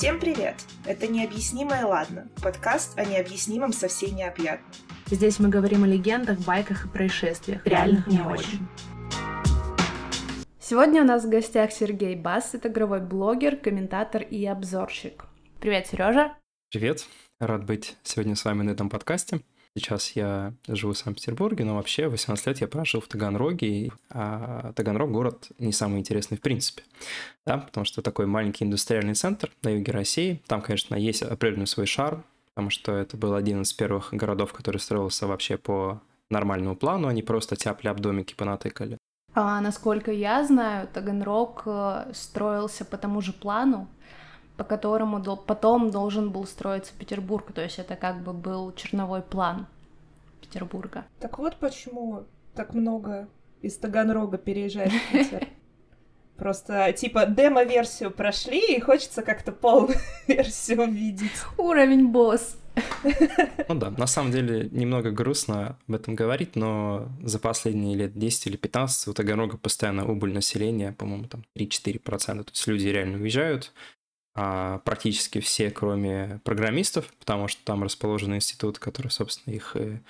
Всем привет! Это «Необъяснимое ладно» — подкаст о необъяснимом со всей необъятным. Здесь мы говорим о легендах, байках и происшествиях, реальных не очень. Сегодня у нас в гостях Сергей Бас, это игровой блогер, комментатор и обзорщик. Привет, Сережа. Привет, рад быть сегодня с вами на этом подкасте. Сейчас я живу в Санкт-Петербурге, но вообще 18 лет я прожил в Таганроге, а Таганрог город не самый интересный в принципе, да, потому что такой маленький индустриальный центр на юге России, там, конечно, есть определенный свой шарм, потому что это был один из первых городов, который строился вообще по нормальному плану, они просто тяпли об домики понатыкали. А, насколько я знаю, Таганрог э, строился по тому же плану, по которому потом должен был строиться Петербург. То есть это как бы был черновой план Петербурга. Так вот почему так много из Таганрога переезжает в Питер. Просто, типа, демо-версию прошли, и хочется как-то полную версию увидеть. Уровень босс. Ну да, на самом деле немного грустно об этом говорить, но за последние лет 10 или 15 у Таганрога постоянно убыль населения, по-моему, там 3-4%. То есть люди реально уезжают, практически все, кроме программистов, потому что там расположен институт, который, собственно, их и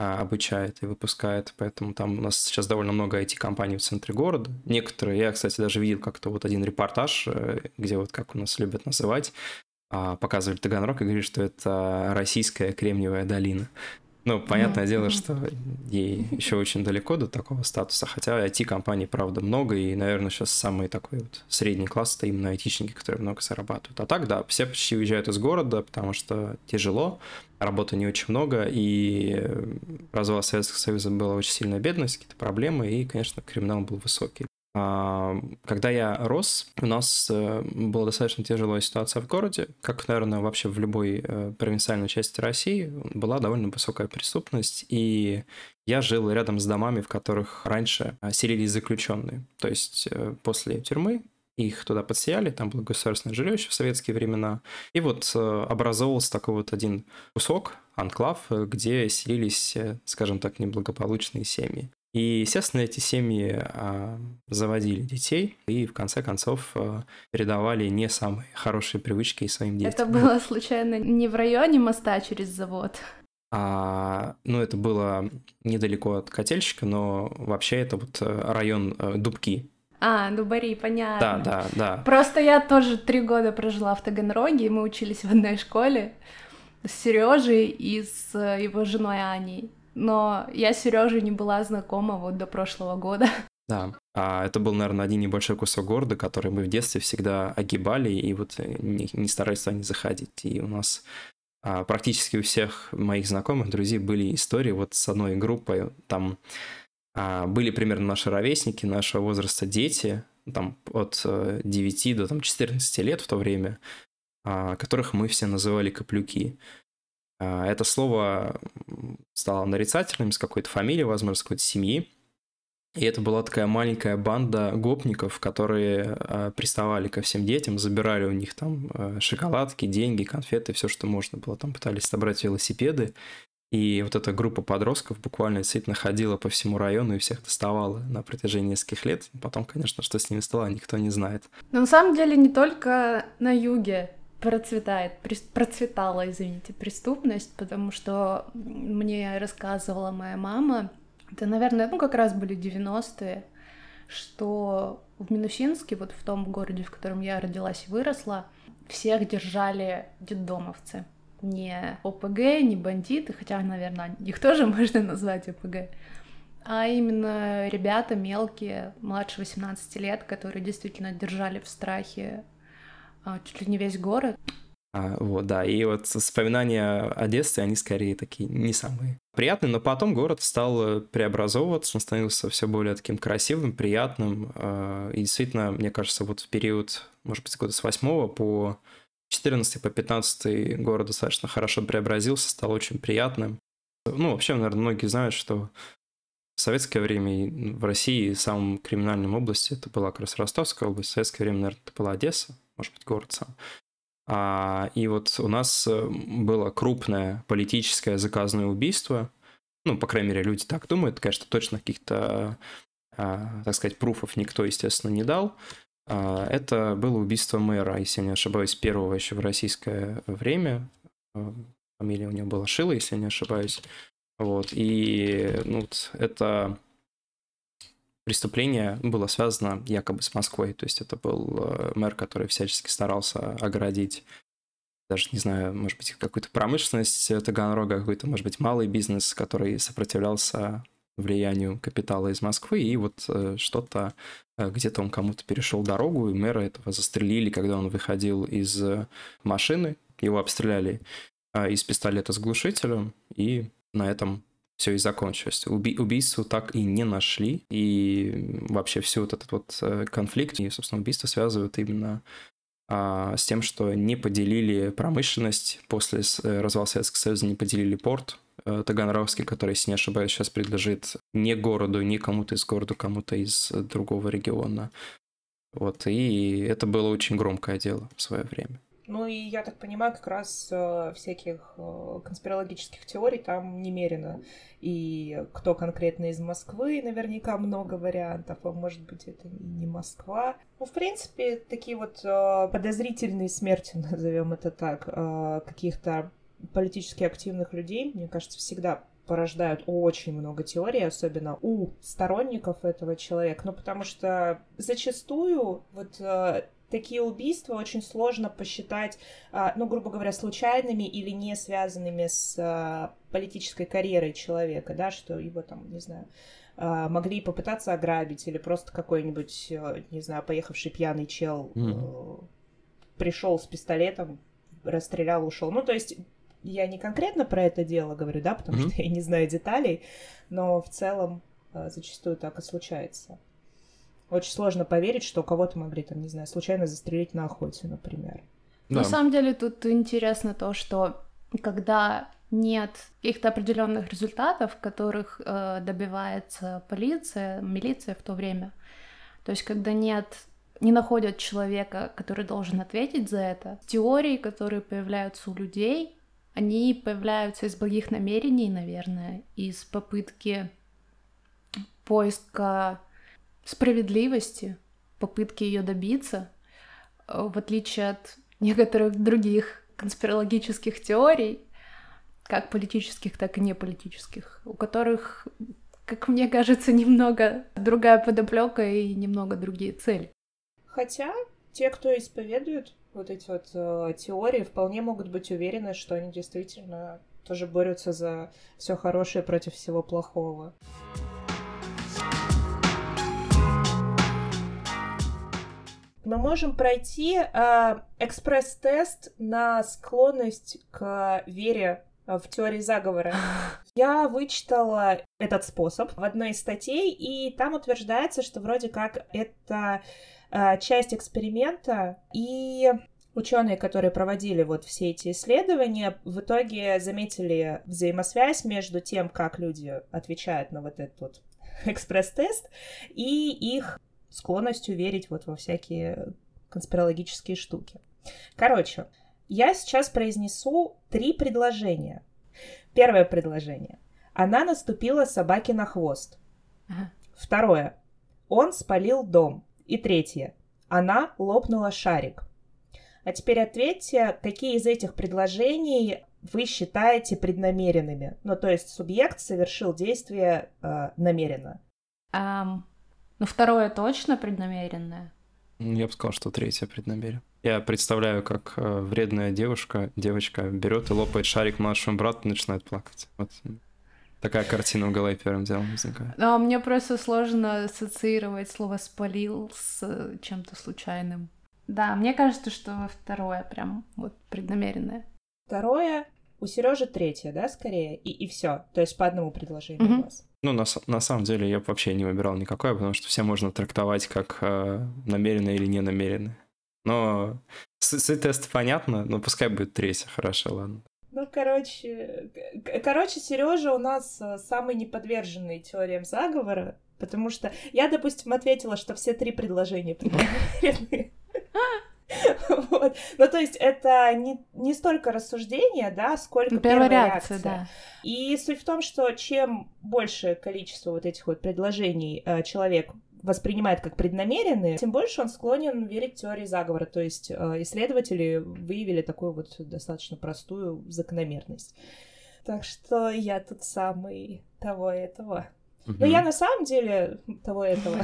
а, обучает и выпускает, поэтому там у нас сейчас довольно много IT-компаний в центре города. Некоторые, я, кстати, даже видел как-то вот один репортаж, э, где вот, как у нас любят называть, а, показывали Таганрог и говорили, что это российская Кремниевая долина. Ну, понятное mm-hmm. дело, что ей еще очень далеко до такого статуса, хотя IT-компаний, правда, много, и, наверное, сейчас самый такой вот средний класс это именно айтишники, которые много зарабатывают. А так, да, все почти уезжают из города, потому что тяжело, работы не очень много, и развал Советского Союза была очень сильная бедность, какие-то проблемы, и, конечно, криминал был высокий. А, когда я рос, у нас э, была достаточно тяжелая ситуация в городе, как, наверное, вообще в любой э, провинциальной части России, была довольно высокая преступность, и я жил рядом с домами, в которых раньше э, селились заключенные. То есть после тюрьмы их туда подсеяли, там было государственное жилье еще в советские времена. И вот образовался такой вот один кусок, анклав, где селились, скажем так, неблагополучные семьи. И, естественно, эти семьи а, заводили детей и, в конце концов, а, передавали не самые хорошие привычки своим детям. Это было, случайно, не в районе моста через завод? А, ну, это было недалеко от котельщика, но вообще это вот район Дубки. А, Дубари, понятно. Да, да, да. Просто я тоже три года прожила в Таганроге, и мы учились в одной школе с Сережей и с его женой Аней но я с не была знакома вот до прошлого года. Да, а это был, наверное, один небольшой кусок города, который мы в детстве всегда огибали и вот э, не, не старались туда не заходить. И у нас а, практически у всех моих знакомых, друзей были истории вот с одной группой. Там а, были примерно наши ровесники, нашего возраста дети, там от 9 э, до там, 14 лет в то время, а, которых мы все называли каплюки. А, это слово стало нарицательным с какой-то фамилией, возможно, с какой-то семьи. И это была такая маленькая банда гопников, которые э, приставали ко всем детям, забирали у них там э, шоколадки, деньги, конфеты, все, что можно было. Там пытались собрать велосипеды. И вот эта группа подростков буквально действительно ходила по всему району и всех доставала на протяжении нескольких лет. Потом, конечно, что с ними стало, никто не знает. Но на самом деле не только на юге процветает, процветала, извините, преступность, потому что мне рассказывала моя мама, это, наверное, ну как раз были 90-е, что в Минусинске, вот в том городе, в котором я родилась и выросла, всех держали детдомовцы. Не ОПГ, не бандиты, хотя, наверное, их тоже можно назвать ОПГ, а именно ребята мелкие, младше 18 лет, которые действительно держали в страхе чуть ли не весь город. А, вот, да, и вот воспоминания о детстве, они скорее такие не самые приятные, но потом город стал э, преобразовываться, он становился все более таким красивым, приятным, э, и действительно, мне кажется, вот в период, может быть, года с 8 по 14 по 15 город достаточно хорошо преобразился, стал очень приятным. Ну, вообще, наверное, многие знают, что в советское время в России самым криминальным областью это была как раз Ростовская область, в советское время, наверное, это была Одесса, может быть, город сам. А, и вот у нас э, было крупное политическое заказное убийство. Ну, по крайней мере, люди так думают. Конечно, точно каких-то, а, так сказать, пруфов никто, естественно, не дал. А, это было убийство мэра, если не ошибаюсь, первого еще в российское время. А, фамилия у него была Шила, если не ошибаюсь. Вот. И ну, это преступление было связано якобы с Москвой. То есть это был э, мэр, который всячески старался оградить даже, не знаю, может быть, какую-то промышленность Таганрога, какой-то, может быть, малый бизнес, который сопротивлялся влиянию капитала из Москвы, и вот э, что-то, э, где-то он кому-то перешел дорогу, и мэра этого застрелили, когда он выходил из машины, его обстреляли из пистолета с глушителем, и на этом все и закончилось. Уби убийцу так и не нашли, и вообще все вот этот вот э, конфликт и, собственно, убийство связывают именно а, с тем, что не поделили промышленность после э, развала Советского Союза, не поделили порт э, Таганрогский, который, если не ошибаюсь, сейчас принадлежит не городу, не кому-то из города, кому-то из другого региона. Вот, и это было очень громкое дело в свое время. Ну и я так понимаю, как раз э, всяких э, конспирологических теорий там немерено. И кто конкретно из Москвы, наверняка много вариантов, а может быть это не Москва. Ну, в принципе, такие вот э, подозрительные смерти, назовем это так, э, каких-то политически активных людей, мне кажется, всегда порождают очень много теорий, особенно у сторонников этого человека. Ну, потому что зачастую вот э, такие убийства очень сложно посчитать, а, ну, грубо говоря, случайными или не связанными с а, политической карьерой человека, да, что его там, не знаю, а, могли попытаться ограбить или просто какой-нибудь, не знаю, поехавший пьяный чел mm-hmm. пришел с пистолетом, расстрелял, ушел. Ну, то есть я не конкретно про это дело говорю, да, потому mm-hmm. что я не знаю деталей, но в целом зачастую так и случается. Очень сложно поверить, что кого-то могли, там, не знаю, случайно застрелить на охоте, например. Да. На самом деле тут интересно то, что когда нет каких-то определенных результатов, которых э, добивается полиция, милиция в то время, то есть когда нет не находят человека, который должен ответить за это. Теории, которые появляются у людей, они появляются из благих намерений, наверное, из попытки поиска справедливости, попытки ее добиться, э, в отличие от некоторых других конспирологических теорий, как политических, так и неполитических, у которых, как мне кажется, немного другая подоплека и немного другие цели. Хотя те, кто исповедует вот эти вот э, теории, вполне могут быть уверены, что они действительно тоже борются за все хорошее против всего плохого. Мы можем пройти э, экспресс-тест на склонность к вере в теории заговора. Я вычитала этот способ в одной из статей, и там утверждается, что вроде как это э, часть эксперимента, и ученые, которые проводили вот все эти исследования, в итоге заметили взаимосвязь между тем, как люди отвечают на вот этот вот экспресс-тест, и их склонностью верить вот во всякие конспирологические штуки. Короче, я сейчас произнесу три предложения. Первое предложение. Она наступила собаке на хвост. Ага. Второе. Он спалил дом. И третье. Она лопнула шарик. А теперь ответьте, какие из этих предложений вы считаете преднамеренными? Ну, то есть субъект совершил действие э, намеренно. Um, ну, второе точно преднамеренное. Я бы сказал, что третье преднамеренно. Я представляю, как э, вредная девушка, девочка берет и лопает шарик младшему брату и начинает плакать. Вот такая картина в голове первым делом возникает. Ну, а мне просто сложно ассоциировать слово «спалил» с э, чем-то случайным. Да, мне кажется, что второе прям вот преднамеренное. Второе у Сережи третье, да, скорее, и, и все. То есть по одному предложению mm-hmm. у вас. Ну, на, на самом деле, я вообще не выбирал никакое, потому что все можно трактовать как э, намеренно или не намеренно. Но с, тест понятно, но пускай будет третье, хорошо, ладно. Ну, короче, короче, Сережа у нас э, самый неподверженный теориям заговора, потому что я, допустим, ответила, что все три предложения преднамеренные. Вот. Ну, то есть это не, не столько рассуждение, да, сколько ну, первая, первая реакция. реакция. Да. И суть в том, что чем большее количество вот этих вот предложений э, человек воспринимает как преднамеренные, тем больше он склонен верить в теории заговора. То есть э, исследователи выявили такую вот достаточно простую закономерность. Так что я тут самый того и этого. Но я на самом деле того и этого.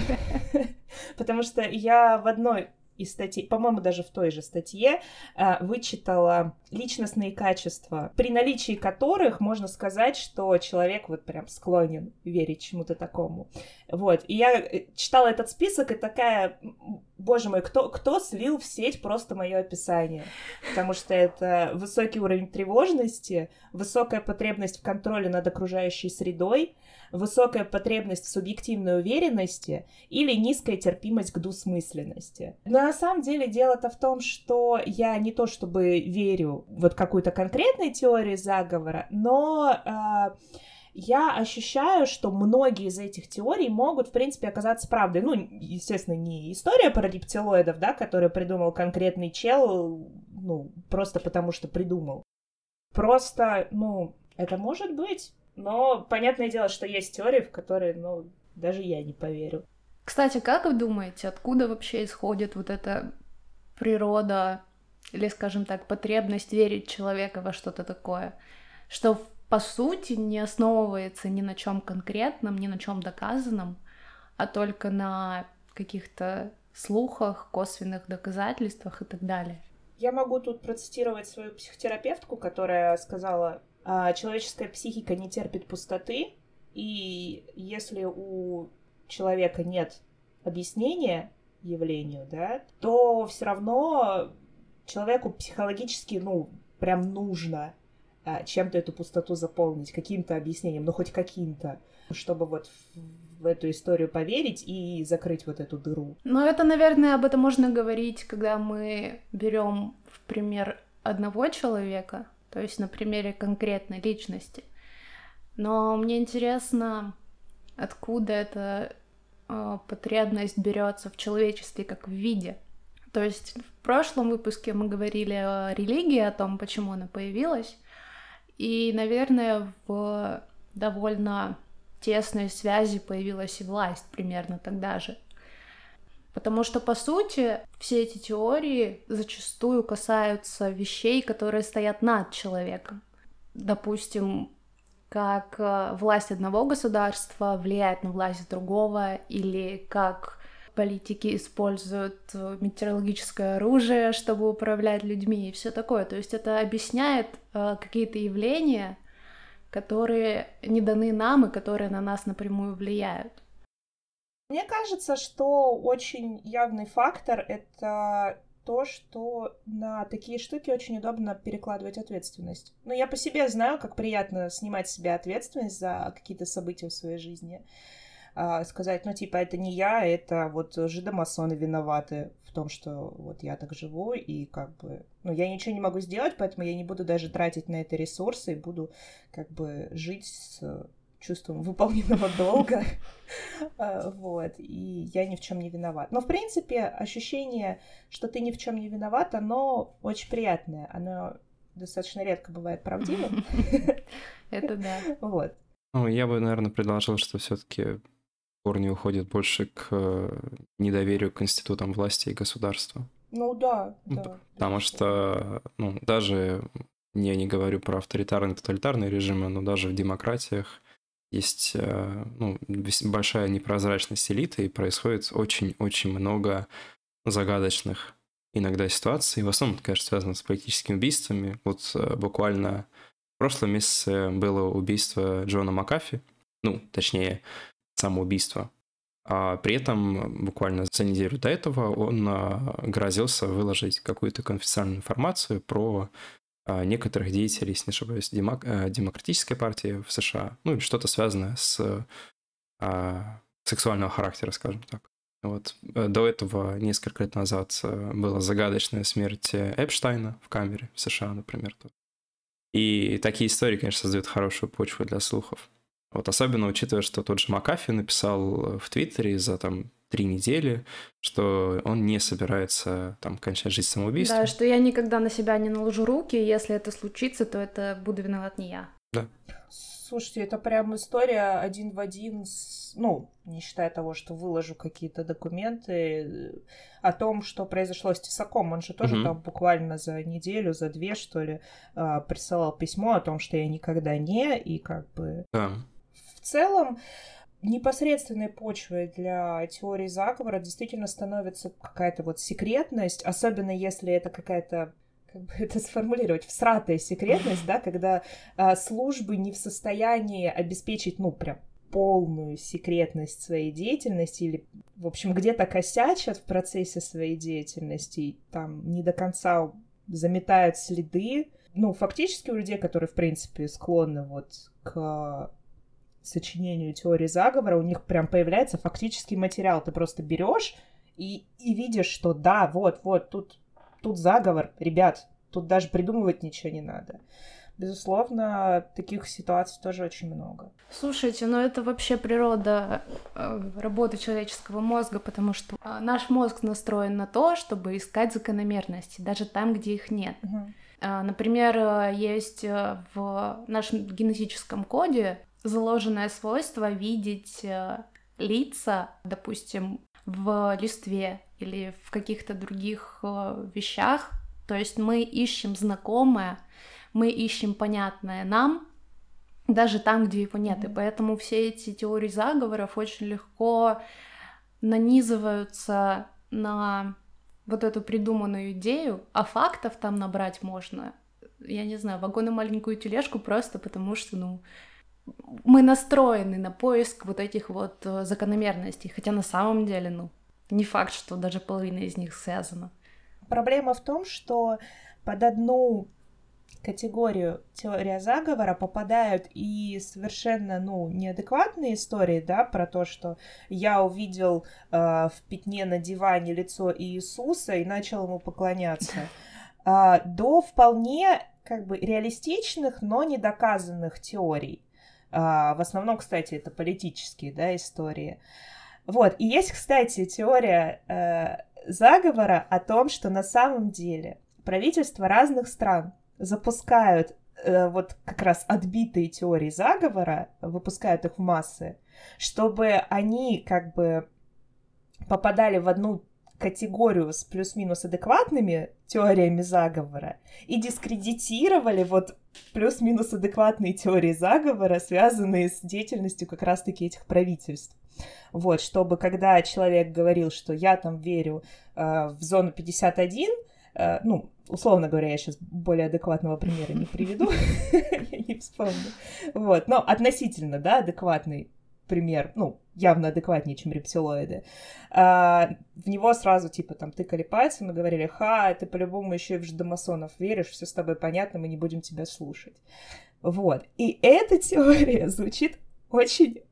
Потому что я в одной из статей, по-моему, даже в той же статье э, вычитала личностные качества, при наличии которых можно сказать, что человек вот прям склонен верить чему-то такому. Вот. И я э, читала этот список и такая, боже мой, кто, кто слил в сеть просто мое описание? Потому что это высокий уровень тревожности, высокая потребность в контроле над окружающей средой, высокая потребность в субъективной уверенности или низкая терпимость к двусмысленности. Но на самом деле дело-то в том, что я не то чтобы верю вот какую-то конкретной теории заговора, но э, я ощущаю, что многие из этих теорий могут, в принципе, оказаться правдой. Ну, естественно, не история про рептилоидов, да, которую придумал конкретный чел, ну, просто потому что придумал. Просто, ну, это может быть. Но понятное дело, что есть теории, в которые, ну, даже я не поверю. Кстати, как вы думаете, откуда вообще исходит вот эта природа или, скажем так, потребность верить человека во что-то такое, что по сути не основывается ни на чем конкретном, ни на чем доказанном, а только на каких-то слухах, косвенных доказательствах и так далее. Я могу тут процитировать свою психотерапевтку, которая сказала, человеческая психика не терпит пустоты, и если у человека нет объяснения явлению, да, то все равно человеку психологически, ну, прям нужно а, чем-то эту пустоту заполнить, каким-то объяснением, ну, хоть каким-то, чтобы вот в эту историю поверить и закрыть вот эту дыру. Но это, наверное, об этом можно говорить, когда мы берем в пример одного человека, то есть на примере конкретной личности. Но мне интересно, откуда эта э, потребность берется в человечестве как в виде. То есть в прошлом выпуске мы говорили о религии, о том, почему она появилась, и, наверное, в довольно тесной связи появилась и власть примерно тогда же. Потому что, по сути, все эти теории зачастую касаются вещей, которые стоят над человеком. Допустим, как э, власть одного государства влияет на власть другого, или как политики используют э, метеорологическое оружие, чтобы управлять людьми и все такое. То есть это объясняет э, какие-то явления, которые не даны нам и которые на нас напрямую влияют. Мне кажется, что очень явный фактор — это то, что на такие штуки очень удобно перекладывать ответственность. Ну, я по себе знаю, как приятно снимать с себя ответственность за какие-то события в своей жизни. А, сказать, ну, типа, это не я, это вот жидомасоны виноваты в том, что вот я так живу, и как бы, ну, я ничего не могу сделать, поэтому я не буду даже тратить на это ресурсы, и буду как бы жить с чувством выполненного долга. А, вот. И я ни в чем не виноват. Но, в принципе, ощущение, что ты ни в чем не виноват, оно очень приятное. Оно достаточно редко бывает правдивым. Это да. Вот. Ну, я бы, наверное, предложил, что все-таки корни уходят больше к э, недоверию к институтам власти и государства. Ну да, да. Потому что, ну, даже я не говорю про авторитарные, тоталитарные режимы, но даже в демократиях есть э, ну, большая непрозрачность элиты, и происходит очень-очень много загадочных иногда ситуаций. В основном, конечно, связано с политическими убийствами. Вот э, буквально в прошлом месяце было убийство Джона Макафи, ну, точнее, самоубийство. А при этом буквально за неделю до этого он э, грозился выложить какую-то конфиденциальную информацию про некоторых деятелей, если не ошибаюсь, демок... Э, демократической партии в США, ну или что-то связанное с а, сексуального характера, скажем так. Вот. Э, до этого, несколько лет назад, э, была загадочная смерть Эпштайна в камере в США, например. И такие истории, конечно, создают хорошую почву для слухов. Вот особенно учитывая, что тот же Макафи написал в Твиттере за там три недели, что он не собирается там кончать жизнь самоубийством. Да, что я никогда на себя не наложу руки, и если это случится, то это буду виноват не я. Да. Слушайте, это прям история один в один, с, ну, не считая того, что выложу какие-то документы о том, что произошло с Тесаком. Он же тоже Мгм. там буквально за неделю, за две, что ли, а, присылал письмо о том, что я никогда не, и как бы Да. в целом непосредственной почвой для теории заговора действительно становится какая-то вот секретность, особенно если это какая-то как бы это сформулировать, всратая секретность, да, когда а, службы не в состоянии обеспечить, ну, прям полную секретность своей деятельности или, в общем, где-то косячат в процессе своей деятельности, и там не до конца заметают следы. Ну, фактически у людей, которые, в принципе, склонны вот к сочинению теории заговора, у них прям появляется фактический материал. Ты просто берешь и, и видишь, что да, вот, вот, тут, тут заговор, ребят, тут даже придумывать ничего не надо. Безусловно, таких ситуаций тоже очень много. Слушайте, ну это вообще природа э, работы человеческого мозга, потому что э, наш мозг настроен на то, чтобы искать закономерности, даже там, где их нет. Э, Например, есть в нашем генетическом коде заложенное свойство видеть э, лица, допустим, в листве или в каких-то других э, вещах. То есть мы ищем знакомое, мы ищем понятное нам, даже там, где его нет. И поэтому все эти теории заговоров очень легко нанизываются на вот эту придуманную идею, а фактов там набрать можно, я не знаю, вагон и маленькую тележку просто потому, что, ну, мы настроены на поиск вот этих вот э, закономерностей, хотя на самом деле, ну, не факт, что даже половина из них связана. Проблема в том, что под одну категорию теория заговора попадают и совершенно, ну, неадекватные истории, да, про то, что я увидел э, в пятне на диване лицо Иисуса и начал ему поклоняться, а, до вполне как бы реалистичных, но недоказанных теорий. А, в основном, кстати, это политические, да, истории. Вот, и есть, кстати, теория э, заговора о том, что на самом деле правительства разных стран запускают э, вот как раз отбитые теории заговора, выпускают их в массы, чтобы они как бы попадали в одну категорию с плюс-минус адекватными теориями заговора и дискредитировали вот плюс-минус адекватные теории заговора, связанные с деятельностью как раз-таки этих правительств. Вот, чтобы когда человек говорил, что я там верю э, в зону 51, э, ну, условно говоря, я сейчас более адекватного примера не приведу, я не вспомню. Вот, но относительно, да, адекватный пример, ну, явно адекватнее, чем рептилоиды, а, в него сразу, типа, там, тыкали пальцем и говорили, ха, ты по-любому еще и в ждомасонов веришь, все с тобой понятно, мы не будем тебя слушать. Вот. И эта теория звучит очень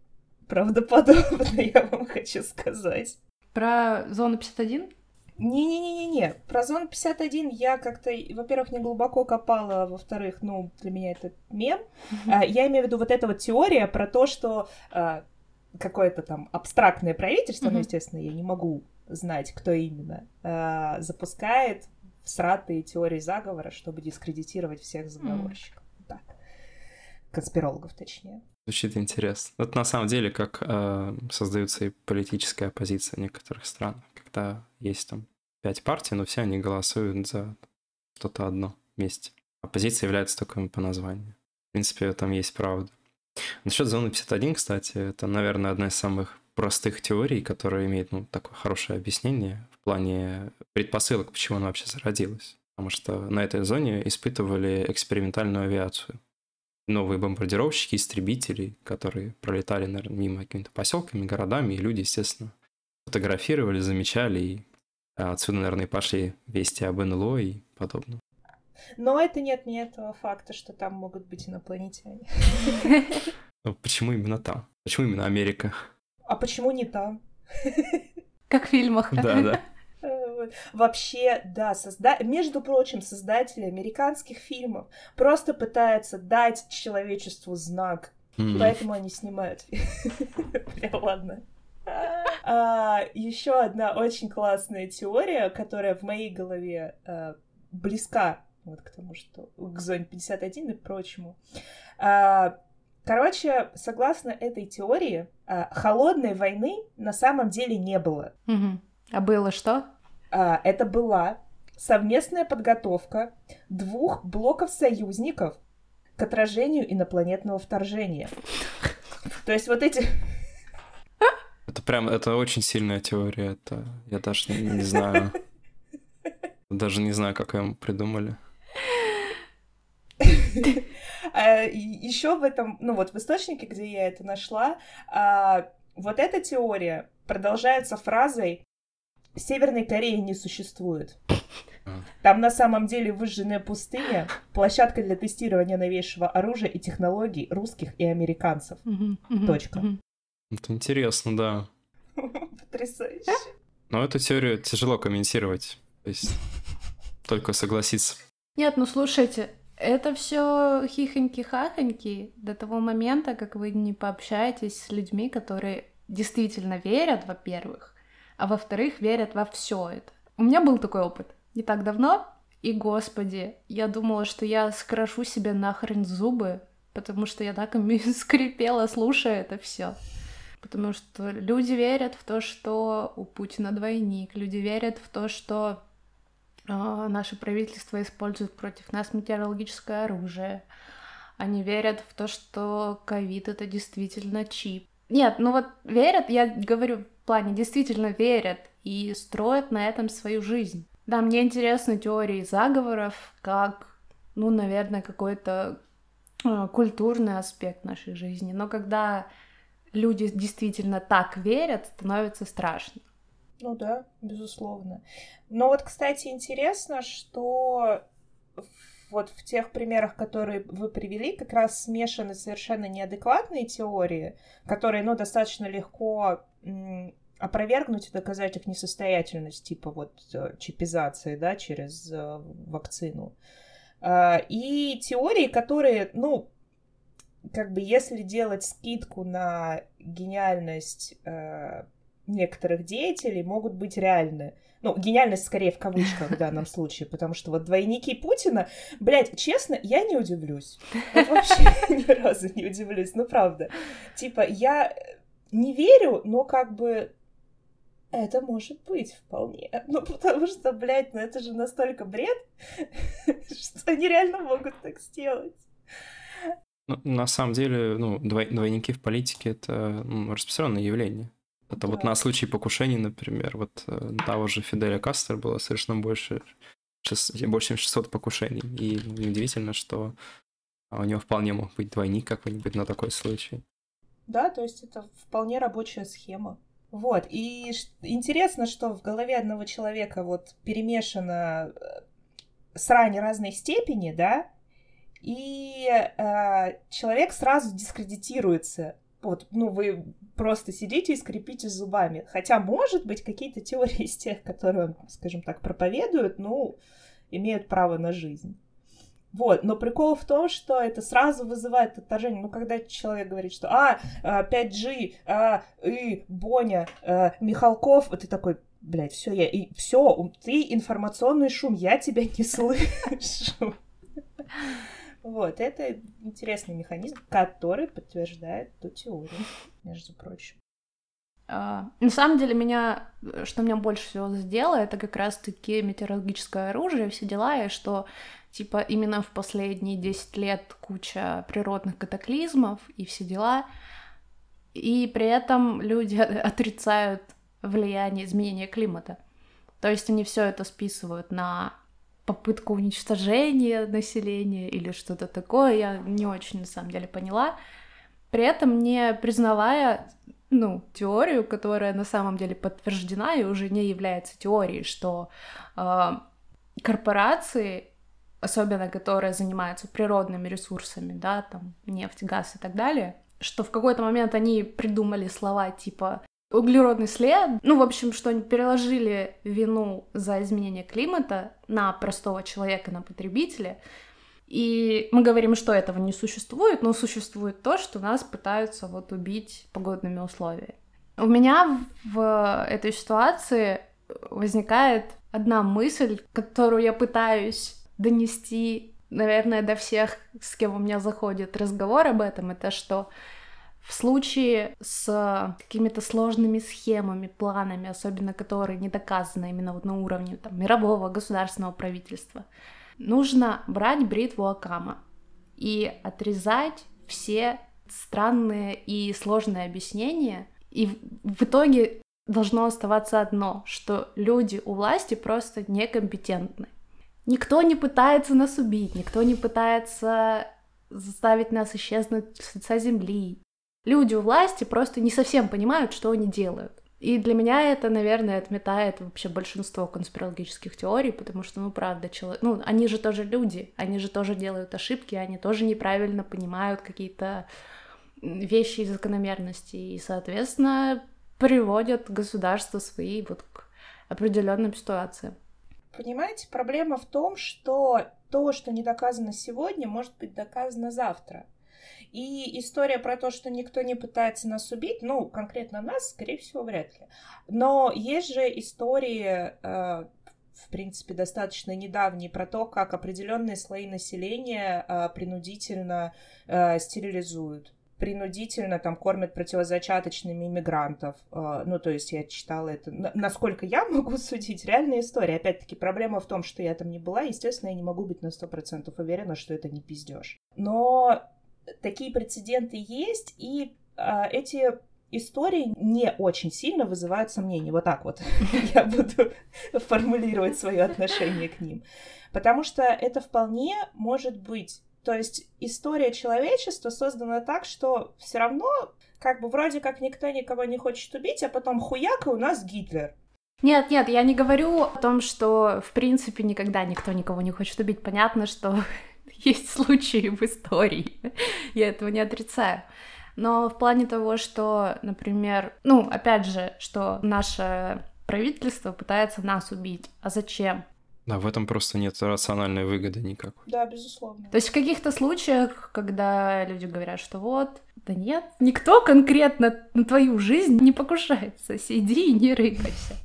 правдоподобно, я вам хочу сказать. Про зону 51? Не-не-не-не-не. Про зону 51 я как-то, во-первых, не глубоко копала, а во-вторых, ну, для меня это мем. А, Я имею в виду вот эта вот теория про то, что а, какое-то там абстрактное правительство, ну, Мгм. естественно, я не могу знать, кто именно, а, запускает сратые теории заговора, чтобы дискредитировать всех заговорщиков. Так. Конспирологов, точнее. Звучит интересно. Вот на самом деле, как э, создается и политическая оппозиция в некоторых странах, когда есть там пять партий, но все они голосуют за что-то одно вместе. Оппозиция является только по названию. В принципе, там есть правда. Насчет зоны 51, кстати, это, наверное, одна из самых простых теорий, которая имеет ну, такое хорошее объяснение в плане предпосылок, почему она вообще зародилась. Потому что на этой зоне испытывали экспериментальную авиацию новые бомбардировщики, истребители, которые пролетали, наверное, мимо какими-то поселками, городами, и люди, естественно, фотографировали, замечали, и отсюда, наверное, пошли вести об НЛО и подобное. Но это не отменяет того факта, что там могут быть инопланетяне. Но почему именно там? Почему именно Америка? А почему не там? Как в фильмах. Да, да. Вообще, да, созда... между прочим, создатели американских фильмов просто пытаются дать человечеству знак, М. поэтому они снимают. Ладно. Еще одна очень классная теория, которая в моей голове э, близка Вот к тому, что к зоне 51 и прочему. А, короче, согласно этой теории, а, холодной войны на самом деле не было. Угу. А было что? А, это была совместная подготовка двух блоков союзников к отражению инопланетного вторжения. То есть вот эти... Это прям, это очень сильная теория, это я даже не, не знаю. Даже не знаю, как ее придумали. А, Еще в этом, ну вот в источнике, где я это нашла, а, вот эта теория продолжается фразой «Северной Кореи не существует». Там на самом деле выжженная пустыня, площадка для тестирования новейшего оружия и технологий русских и американцев. Точка. Это интересно, да. Потрясающе. Но эту теорию тяжело комментировать. То есть только согласиться. Нет, ну слушайте, это все хихоньки-хахоньки до того момента, как вы не пообщаетесь с людьми, которые действительно верят, во-первых, а во-вторых, верят во все это. У меня был такой опыт не так давно, и, господи, я думала, что я скрошу себе нахрен зубы, потому что я так ими скрипела, слушая это все. Потому что люди верят в то, что у Путина двойник, люди верят в то, что наше правительство использует против нас метеорологическое оружие. Они верят в то, что ковид это действительно чип. Нет, ну вот верят, я говорю в плане, действительно верят и строят на этом свою жизнь. Да, мне интересны теории заговоров, как, ну, наверное, какой-то э, культурный аспект нашей жизни. Но когда люди действительно так верят, становится страшно. Ну да, безусловно. Но вот, кстати, интересно, что вот в тех примерах, которые вы привели, как раз смешаны совершенно неадекватные теории, которые, ну, достаточно легко опровергнуть и доказать их несостоятельность, типа вот э, чипизации, да, через э, вакцину. А, и теории, которые, ну, как бы если делать скидку на гениальность э, некоторых деятелей, могут быть реальны. Ну, гениальность скорее в кавычках в данном случае, потому что вот двойники Путина, блядь, честно, я не удивлюсь. Вот вообще ни разу не удивлюсь, ну правда. Типа, я не верю, но как бы это может быть вполне. Ну, потому что, блядь, ну это же настолько бред, что они реально могут так сделать. Ну, на самом деле, ну, двой, двойники в политике это распространенное явление. Это да. вот на случай покушений, например, вот э, того же Фиделя Кастро было совершенно больше, больше чем 600 покушений. И неудивительно, что у него вполне мог быть двойник какой-нибудь на такой случай. Да, то есть это вполне рабочая схема. Вот, и интересно, что в голове одного человека вот перемешано э, срань разной степени, да, и э, человек сразу дискредитируется. Вот, ну, вы просто сидите и скрипите зубами. Хотя, может быть, какие-то теории из тех, которые скажем так, проповедует, ну, имеют право на жизнь. Вот, но прикол в том, что это сразу вызывает отторжение. Ну, когда человек говорит, что «А, 5G, а, и, Боня, а, Михалков», вот ты такой, блядь, все, я, и все, ты информационный шум, я тебя не слышу. Вот, это интересный механизм, который подтверждает ту теорию, между прочим. Uh, на самом деле меня, что меня больше всего задело, это как раз-таки метеорологическое оружие, все дела, и что Типа именно в последние 10 лет куча природных катаклизмов и все дела. И при этом люди отрицают влияние изменения климата. То есть они все это списывают на попытку уничтожения населения или что-то такое. Я не очень на самом деле поняла. При этом не признавая ну, теорию, которая на самом деле подтверждена и уже не является теорией, что э, корпорации особенно которые занимаются природными ресурсами, да, там нефть, газ и так далее, что в какой-то момент они придумали слова типа углеродный след, ну, в общем, что они переложили вину за изменение климата на простого человека, на потребителя, и мы говорим, что этого не существует, но существует то, что нас пытаются вот убить погодными условиями. У меня в этой ситуации возникает одна мысль, которую я пытаюсь донести, наверное, до всех, с кем у меня заходит разговор об этом, это что в случае с какими-то сложными схемами, планами, особенно которые не доказаны именно вот на уровне там, мирового государственного правительства, нужно брать бритву Акама и отрезать все странные и сложные объяснения, и в итоге должно оставаться одно, что люди у власти просто некомпетентны. Никто не пытается нас убить, никто не пытается заставить нас исчезнуть с лица земли. Люди у власти просто не совсем понимают, что они делают. И для меня это, наверное, отметает вообще большинство конспирологических теорий, потому что, ну, правда, человек... Ну, они же тоже люди, они же тоже делают ошибки, они тоже неправильно понимают какие-то вещи и закономерности, и, соответственно, приводят государство свои вот к определенным ситуациям. Понимаете, проблема в том, что то, что не доказано сегодня, может быть доказано завтра. И история про то, что никто не пытается нас убить, ну, конкретно нас, скорее всего, вряд ли. Но есть же истории, э, в принципе, достаточно недавние про то, как определенные слои населения э, принудительно э, стерилизуют принудительно там кормят противозачаточными иммигрантов. Ну, то есть я читала это. Насколько я могу судить, реальная история. Опять-таки, проблема в том, что я там не была. Естественно, я не могу быть на сто процентов уверена, что это не пиздеж. Но такие прецеденты есть, и а, эти истории не очень сильно вызывают сомнения. Вот так вот я буду формулировать свое отношение к ним. Потому что это вполне может быть. То есть история человечества создана так, что все равно как бы вроде как никто никого не хочет убить, а потом хуяка у нас Гитлер. Нет, нет, я не говорю о том, что в принципе никогда никто никого не хочет убить. Понятно, что есть случаи в истории, я этого не отрицаю. Но в плане того, что, например, ну, опять же, что наше правительство пытается нас убить. А зачем? Да, в этом просто нет рациональной выгоды никакой. Да, безусловно. То есть в каких-то случаях, когда люди говорят, что вот, да нет, никто конкретно на твою жизнь не покушается, сиди и не рыпайся.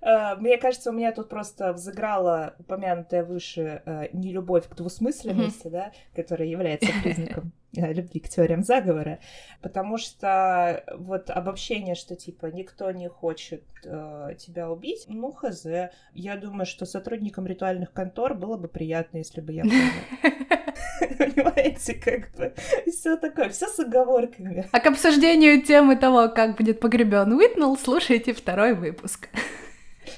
Э, мне кажется, у меня тут просто взыграла упомянутая выше э, нелюбовь к двусмысленности, mm-hmm. да, которая является признаком э, любви к теориям заговора, потому что вот обобщение, что типа никто не хочет э, тебя убить, ну хз. Я думаю, что сотрудникам ритуальных контор было бы приятно, если бы я Понимаете, как бы все такое, все с оговорками. А к обсуждению темы того, как будет погребен Уитнелл, слушайте второй выпуск.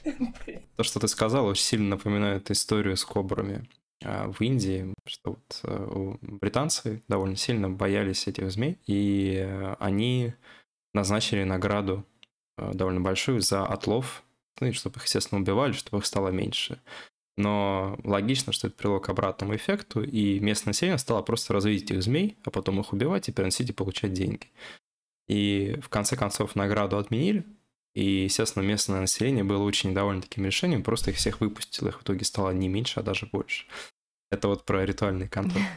То, что ты сказал, очень сильно напоминает историю с кобрами а, в Индии, что вот э, британцы довольно сильно боялись этих змей, и э, они назначили награду э, довольно большую за отлов, ну и чтобы их, естественно, убивали, чтобы их стало меньше. Но логично, что это привело к обратному эффекту, и местное население стало просто разводить этих змей, а потом их убивать и переносить и получать деньги. И в конце концов награду отменили, и, естественно, местное население было очень недовольно таким решением, просто их всех выпустило, их в итоге стало не меньше, а даже больше. Это вот про ритуальный контроль.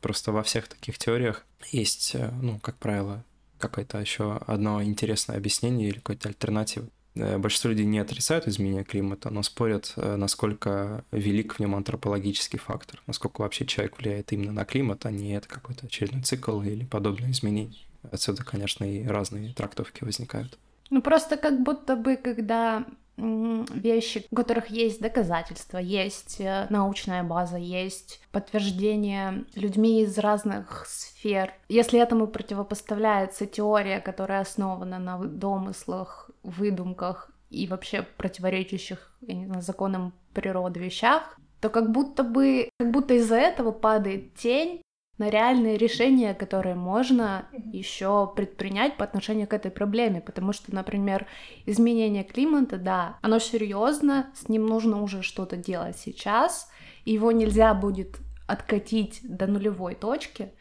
Просто во всех таких теориях есть, э, ну, как правило, какое-то еще одно интересное объяснение или какой-то альтернатива. Э, большинство людей не отрицают изменения климата, но спорят, э, насколько велик в нем антропологический фактор, насколько вообще человек влияет именно на климат, а не это какой-то очередной цикл или подобные изменения. Отсюда, конечно, и разные трактовки возникают. Ну просто как будто бы, когда вещи, у которых есть доказательства, есть э, научная база, есть подтверждение людьми из разных сфер. Если этому противопоставляется теория, которая основана на домыслах, выдумках и вообще противоречащих я не знаю, законам природы вещах, то как будто бы, как будто из-за этого падает тень на реальные решения, которые можно еще предпринять по отношению к этой проблеме, потому что, например, изменение климата, да, оно серьезно, с ним нужно уже что-то делать сейчас, и его нельзя будет откатить до нулевой точки,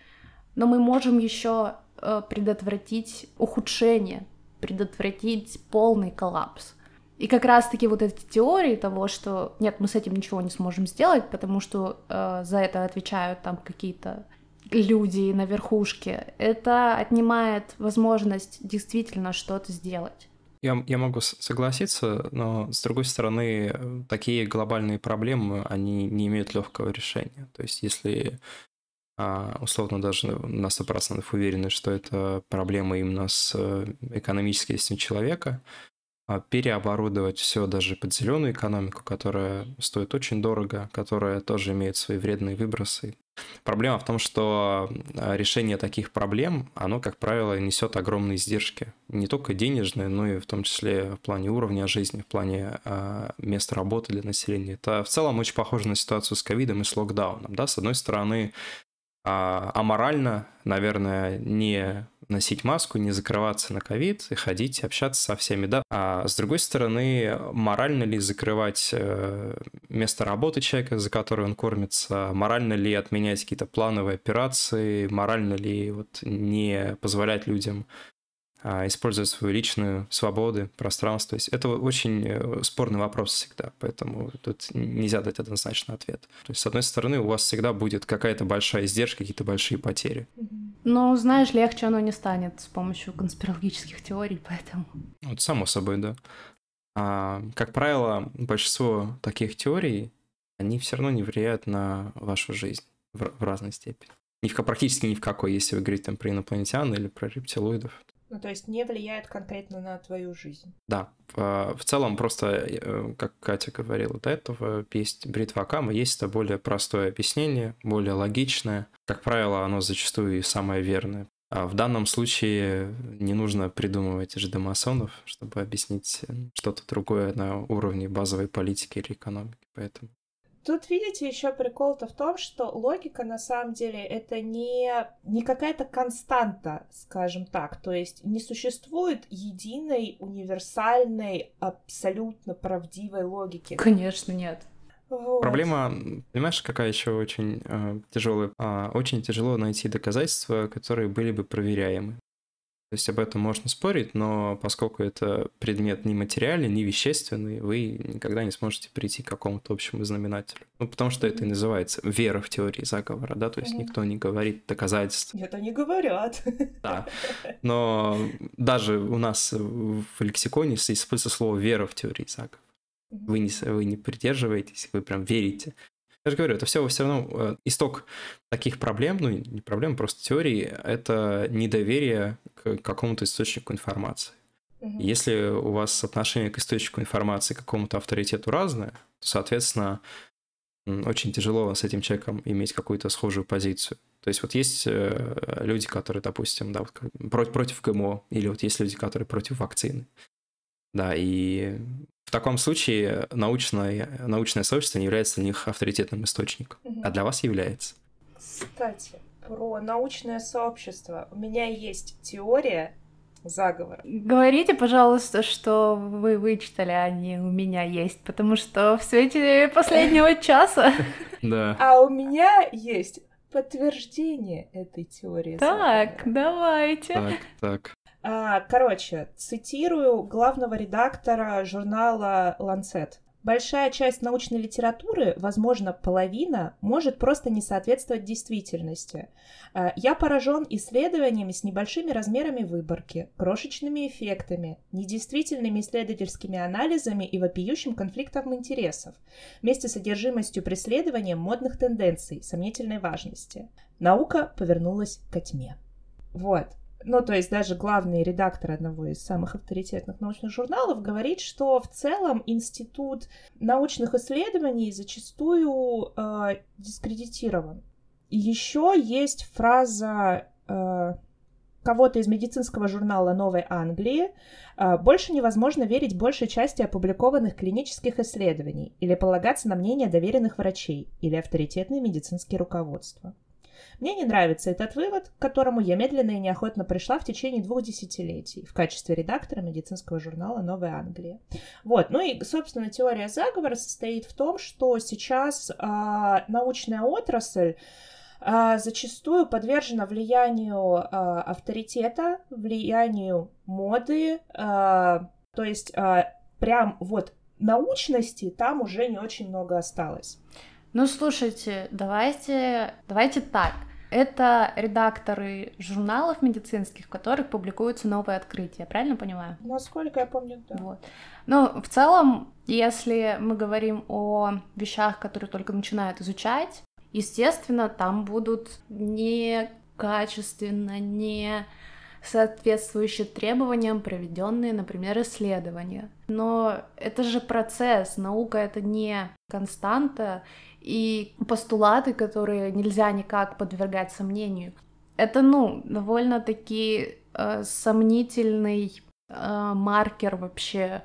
но мы можем еще э, предотвратить ухудшение, предотвратить полный коллапс. И как раз-таки вот эти теории того, что нет, мы с этим ничего не сможем сделать, потому что э, за это отвечают там какие-то люди на верхушке, это отнимает возможность действительно что-то сделать. Я, я могу согласиться, но с другой стороны, такие глобальные проблемы, они не имеют легкого решения. То есть, если условно даже на 100% уверены, что это проблема именно с э, экономической действием человека, а, переоборудовать все даже под зеленую экономику, которая стоит очень дорого, которая тоже имеет свои вредные выбросы. Проблема в том, что а, решение таких проблем, оно, как правило, несет огромные издержки. Не только денежные, но и в том числе в плане уровня жизни, в плане места работы для населения. Это в целом очень похоже на ситуацию с ковидом и с локдауном. Да? С одной стороны, а, аморально, наверное, не носить маску, не закрываться на ковид и ходить, общаться со всеми, да. А с другой стороны, морально ли закрывать э, место работы человека, за которое он кормится, морально ли отменять какие-то плановые операции, морально ли вот не позволять людям а, использовать свою личную свободу, пространство. То есть это очень э, спорный вопрос всегда, поэтому тут нельзя дать однозначный ответ. То есть, с одной стороны, у вас всегда будет какая-то большая издержка, какие-то большие потери. Ну, знаешь, легче оно не станет с помощью конспирологических теорий, поэтому... Вот, само собой, да. А, как правило, большинство таких теорий, они все равно не влияют на вашу жизнь в, в разной степени. Ни в, практически ни в какой, если вы говорите там, про инопланетян или про рептилоидов. Ну, то есть не влияет конкретно на твою жизнь. Да. В, в целом, просто, э, как Катя говорила до этого, есть бритва Акама, есть это более простое объяснение, более логичное. Как правило, оно зачастую и самое верное. А в данном случае не нужно придумывать ждомасонов, чтобы объяснить что-то другое на уровне базовой политики или экономики. Поэтому Тут, видите, еще прикол-то в том, что логика на самом деле это не, не какая-то константа, скажем так. То есть не существует единой, универсальной, абсолютно правдивой логики. Конечно, нет. Вот. Проблема, понимаешь, какая еще очень э, тяжелая? Э, очень тяжело найти доказательства, которые были бы проверяемы. То есть об этом можно спорить, но поскольку это предмет не материальный, не вещественный, вы никогда не сможете прийти к какому-то общему знаменателю. Ну, потому что это и называется вера в теории заговора, да, то есть никто не говорит доказательств. Нет, они говорят. Да, но даже у нас в лексиконе используется слово «вера в теории заговора». Вы не, вы не придерживаетесь, вы прям верите. Я же говорю, это все все равно э, исток таких проблем, ну не проблем, просто теории, это недоверие к какому-то источнику информации. Угу. Если у вас отношение к источнику информации, к какому-то авторитету разное, то, соответственно, очень тяжело с этим человеком иметь какую-то схожую позицию. То есть вот есть э, люди, которые, допустим, да, вот, против, против ГМО, или вот есть люди, которые против вакцины. Да, и в таком случае научное, научное сообщество не является для них авторитетным источником, угу. а для вас является. Кстати, про научное сообщество. У меня есть теория заговора. Говорите, пожалуйста, что вы вычитали, а не у меня есть, потому что в свете последнего часа... Да. А у меня есть подтверждение этой теории. Так, давайте. Так, так. А, короче, цитирую главного редактора журнала Lancet. Большая часть научной литературы, возможно, половина, может просто не соответствовать действительности. А, я поражен исследованиями с небольшими размерами выборки, крошечными эффектами, недействительными исследовательскими анализами и вопиющим конфликтом интересов, вместе с содержимостью преследования модных тенденций сомнительной важности. Наука повернулась ко тьме. Вот. Ну, то есть даже главный редактор одного из самых авторитетных научных журналов говорит, что в целом институт научных исследований зачастую э, дискредитирован. Еще есть фраза э, кого-то из медицинского журнала Новой Англии, э, больше невозможно верить большей части опубликованных клинических исследований или полагаться на мнение доверенных врачей или авторитетные медицинские руководства. Мне не нравится этот вывод, к которому я медленно и неохотно пришла в течение двух десятилетий в качестве редактора медицинского журнала «Новая Англия». Вот, ну и, собственно, теория заговора состоит в том, что сейчас а, научная отрасль а, зачастую подвержена влиянию а, авторитета, влиянию моды, а, то есть а, прям вот научности там уже не очень много осталось. Ну, слушайте, давайте, давайте так. Это редакторы журналов медицинских, в которых публикуются новые открытия, правильно понимаю? Насколько я помню, да. Вот. Но в целом, если мы говорим о вещах, которые только начинают изучать, естественно, там будут некачественно, не соответствующие требованиям проведенные, например, исследования. Но это же процесс, наука это не константа, и постулаты, которые нельзя никак подвергать сомнению. Это, ну, довольно-таки э, сомнительный э, маркер вообще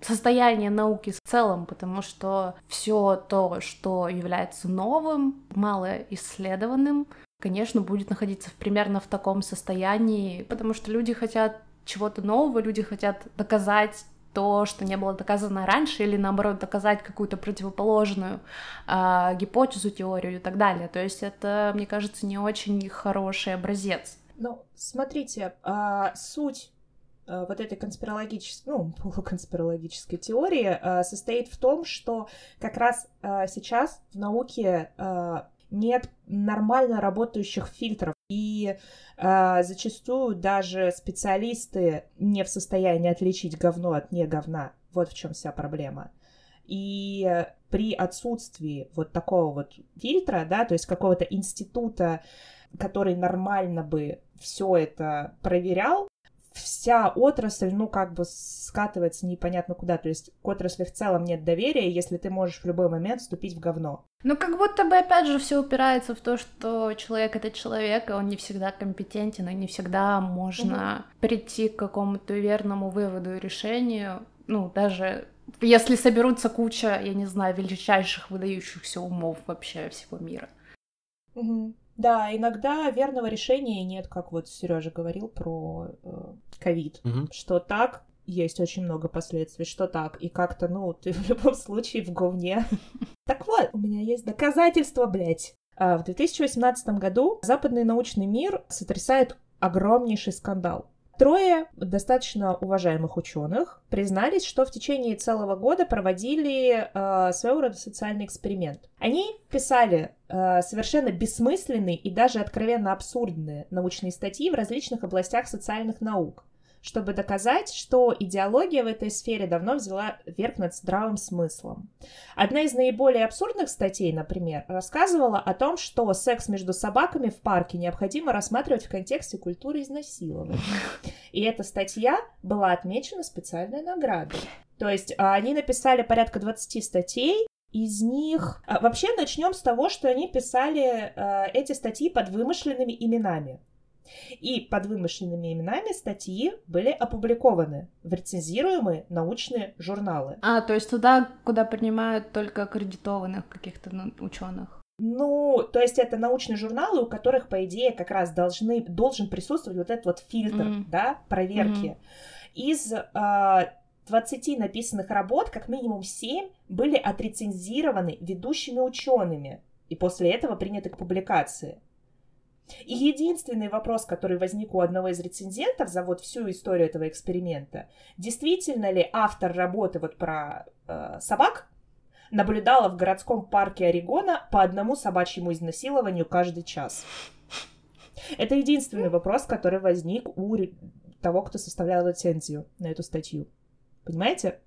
состояния науки в целом, потому что все то, что является новым, мало исследованным, конечно, будет находиться примерно в таком состоянии, потому что люди хотят чего-то нового, люди хотят доказать то, что не было доказано раньше, или наоборот доказать какую-то противоположную э, гипотезу, теорию и так далее. То есть это, мне кажется, не очень хороший образец. Ну, смотрите, э, суть э, вот этой конспирологической, ну, полуконспирологической теории э, состоит в том, что как раз э, сейчас в науке э, нет нормально работающих фильтров. И э, зачастую даже специалисты не в состоянии отличить говно от не говна. Вот в чем вся проблема. И при отсутствии вот такого вот фильтра, да, то есть какого-то института, который нормально бы все это проверял, вся отрасль, ну, как бы скатывается непонятно куда. То есть к отрасли в целом нет доверия, если ты можешь в любой момент вступить в говно. Ну, как будто бы, опять же, все упирается в то, что человек — это человек, и он не всегда компетентен, и не всегда можно угу. прийти к какому-то верному выводу и решению. Ну, даже если соберутся куча, я не знаю, величайших выдающихся умов вообще всего мира. Угу. Да, иногда верного решения нет, как вот Сережа говорил про э, ковид, э, угу. что так есть очень много последствий, что так, и как-то, ну, ты в любом случае в говне. Так вот, у меня есть доказательства, блядь. А, в 2018 году западный научный мир сотрясает огромнейший скандал. Трое достаточно уважаемых ученых признались, что в течение целого года проводили э, своего рода социальный эксперимент. Они писали э, совершенно бессмысленные и даже откровенно абсурдные научные статьи в различных областях социальных наук чтобы доказать, что идеология в этой сфере давно взяла верх над здравым смыслом. Одна из наиболее абсурдных статей, например, рассказывала о том, что секс между собаками в парке необходимо рассматривать в контексте культуры изнасилования. И эта статья была отмечена специальной наградой. То есть а, они написали порядка 20 статей, из них... А, вообще начнем с того, что они писали э, эти статьи под вымышленными именами. И под вымышленными именами статьи были опубликованы в рецензируемые научные журналы. А, то есть туда, куда принимают только аккредитованных каких-то ну, ученых. Ну, то есть это научные журналы, у которых, по идее, как раз должны, должен присутствовать вот этот вот фильтр, mm-hmm. да, проверки. Mm-hmm. Из э, а, 20 написанных работ, как минимум 7 были отрецензированы ведущими учеными и после этого приняты к публикации. И единственный вопрос, который возник у одного из рецензентов за вот всю историю этого эксперимента, действительно ли автор работы вот про э, собак наблюдала в городском парке Орегона по одному собачьему изнасилованию каждый час? Это единственный вопрос, который возник у того, кто составлял рецензию на эту статью. Понимаете?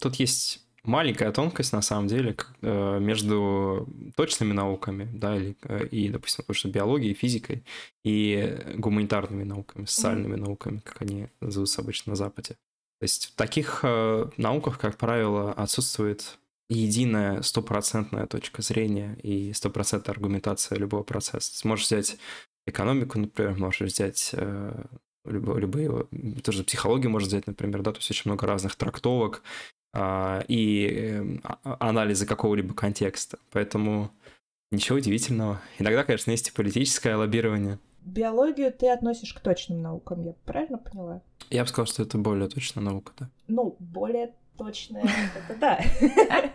Тут есть маленькая тонкость, на самом деле, э, между точными науками, да, или, э, и, допустим, потому что биологией, физикой, и гуманитарными науками, социальными mm-hmm. науками, как они называются обычно на Западе. То есть в таких э, науках, как правило, отсутствует единая стопроцентная точка зрения и стопроцентная аргументация любого процесса. Ты можешь взять экономику, например, можешь взять э, любые, любые, тоже психологию можно взять, например, да, то есть очень много разных трактовок и эм, а, анализа какого-либо контекста. Поэтому ничего удивительного. Иногда, конечно, есть и политическое лоббирование. Биологию ты относишь к точным наукам, я правильно поняла? Я бы сказал, что это более точная наука, да. Ну, более точная, это да.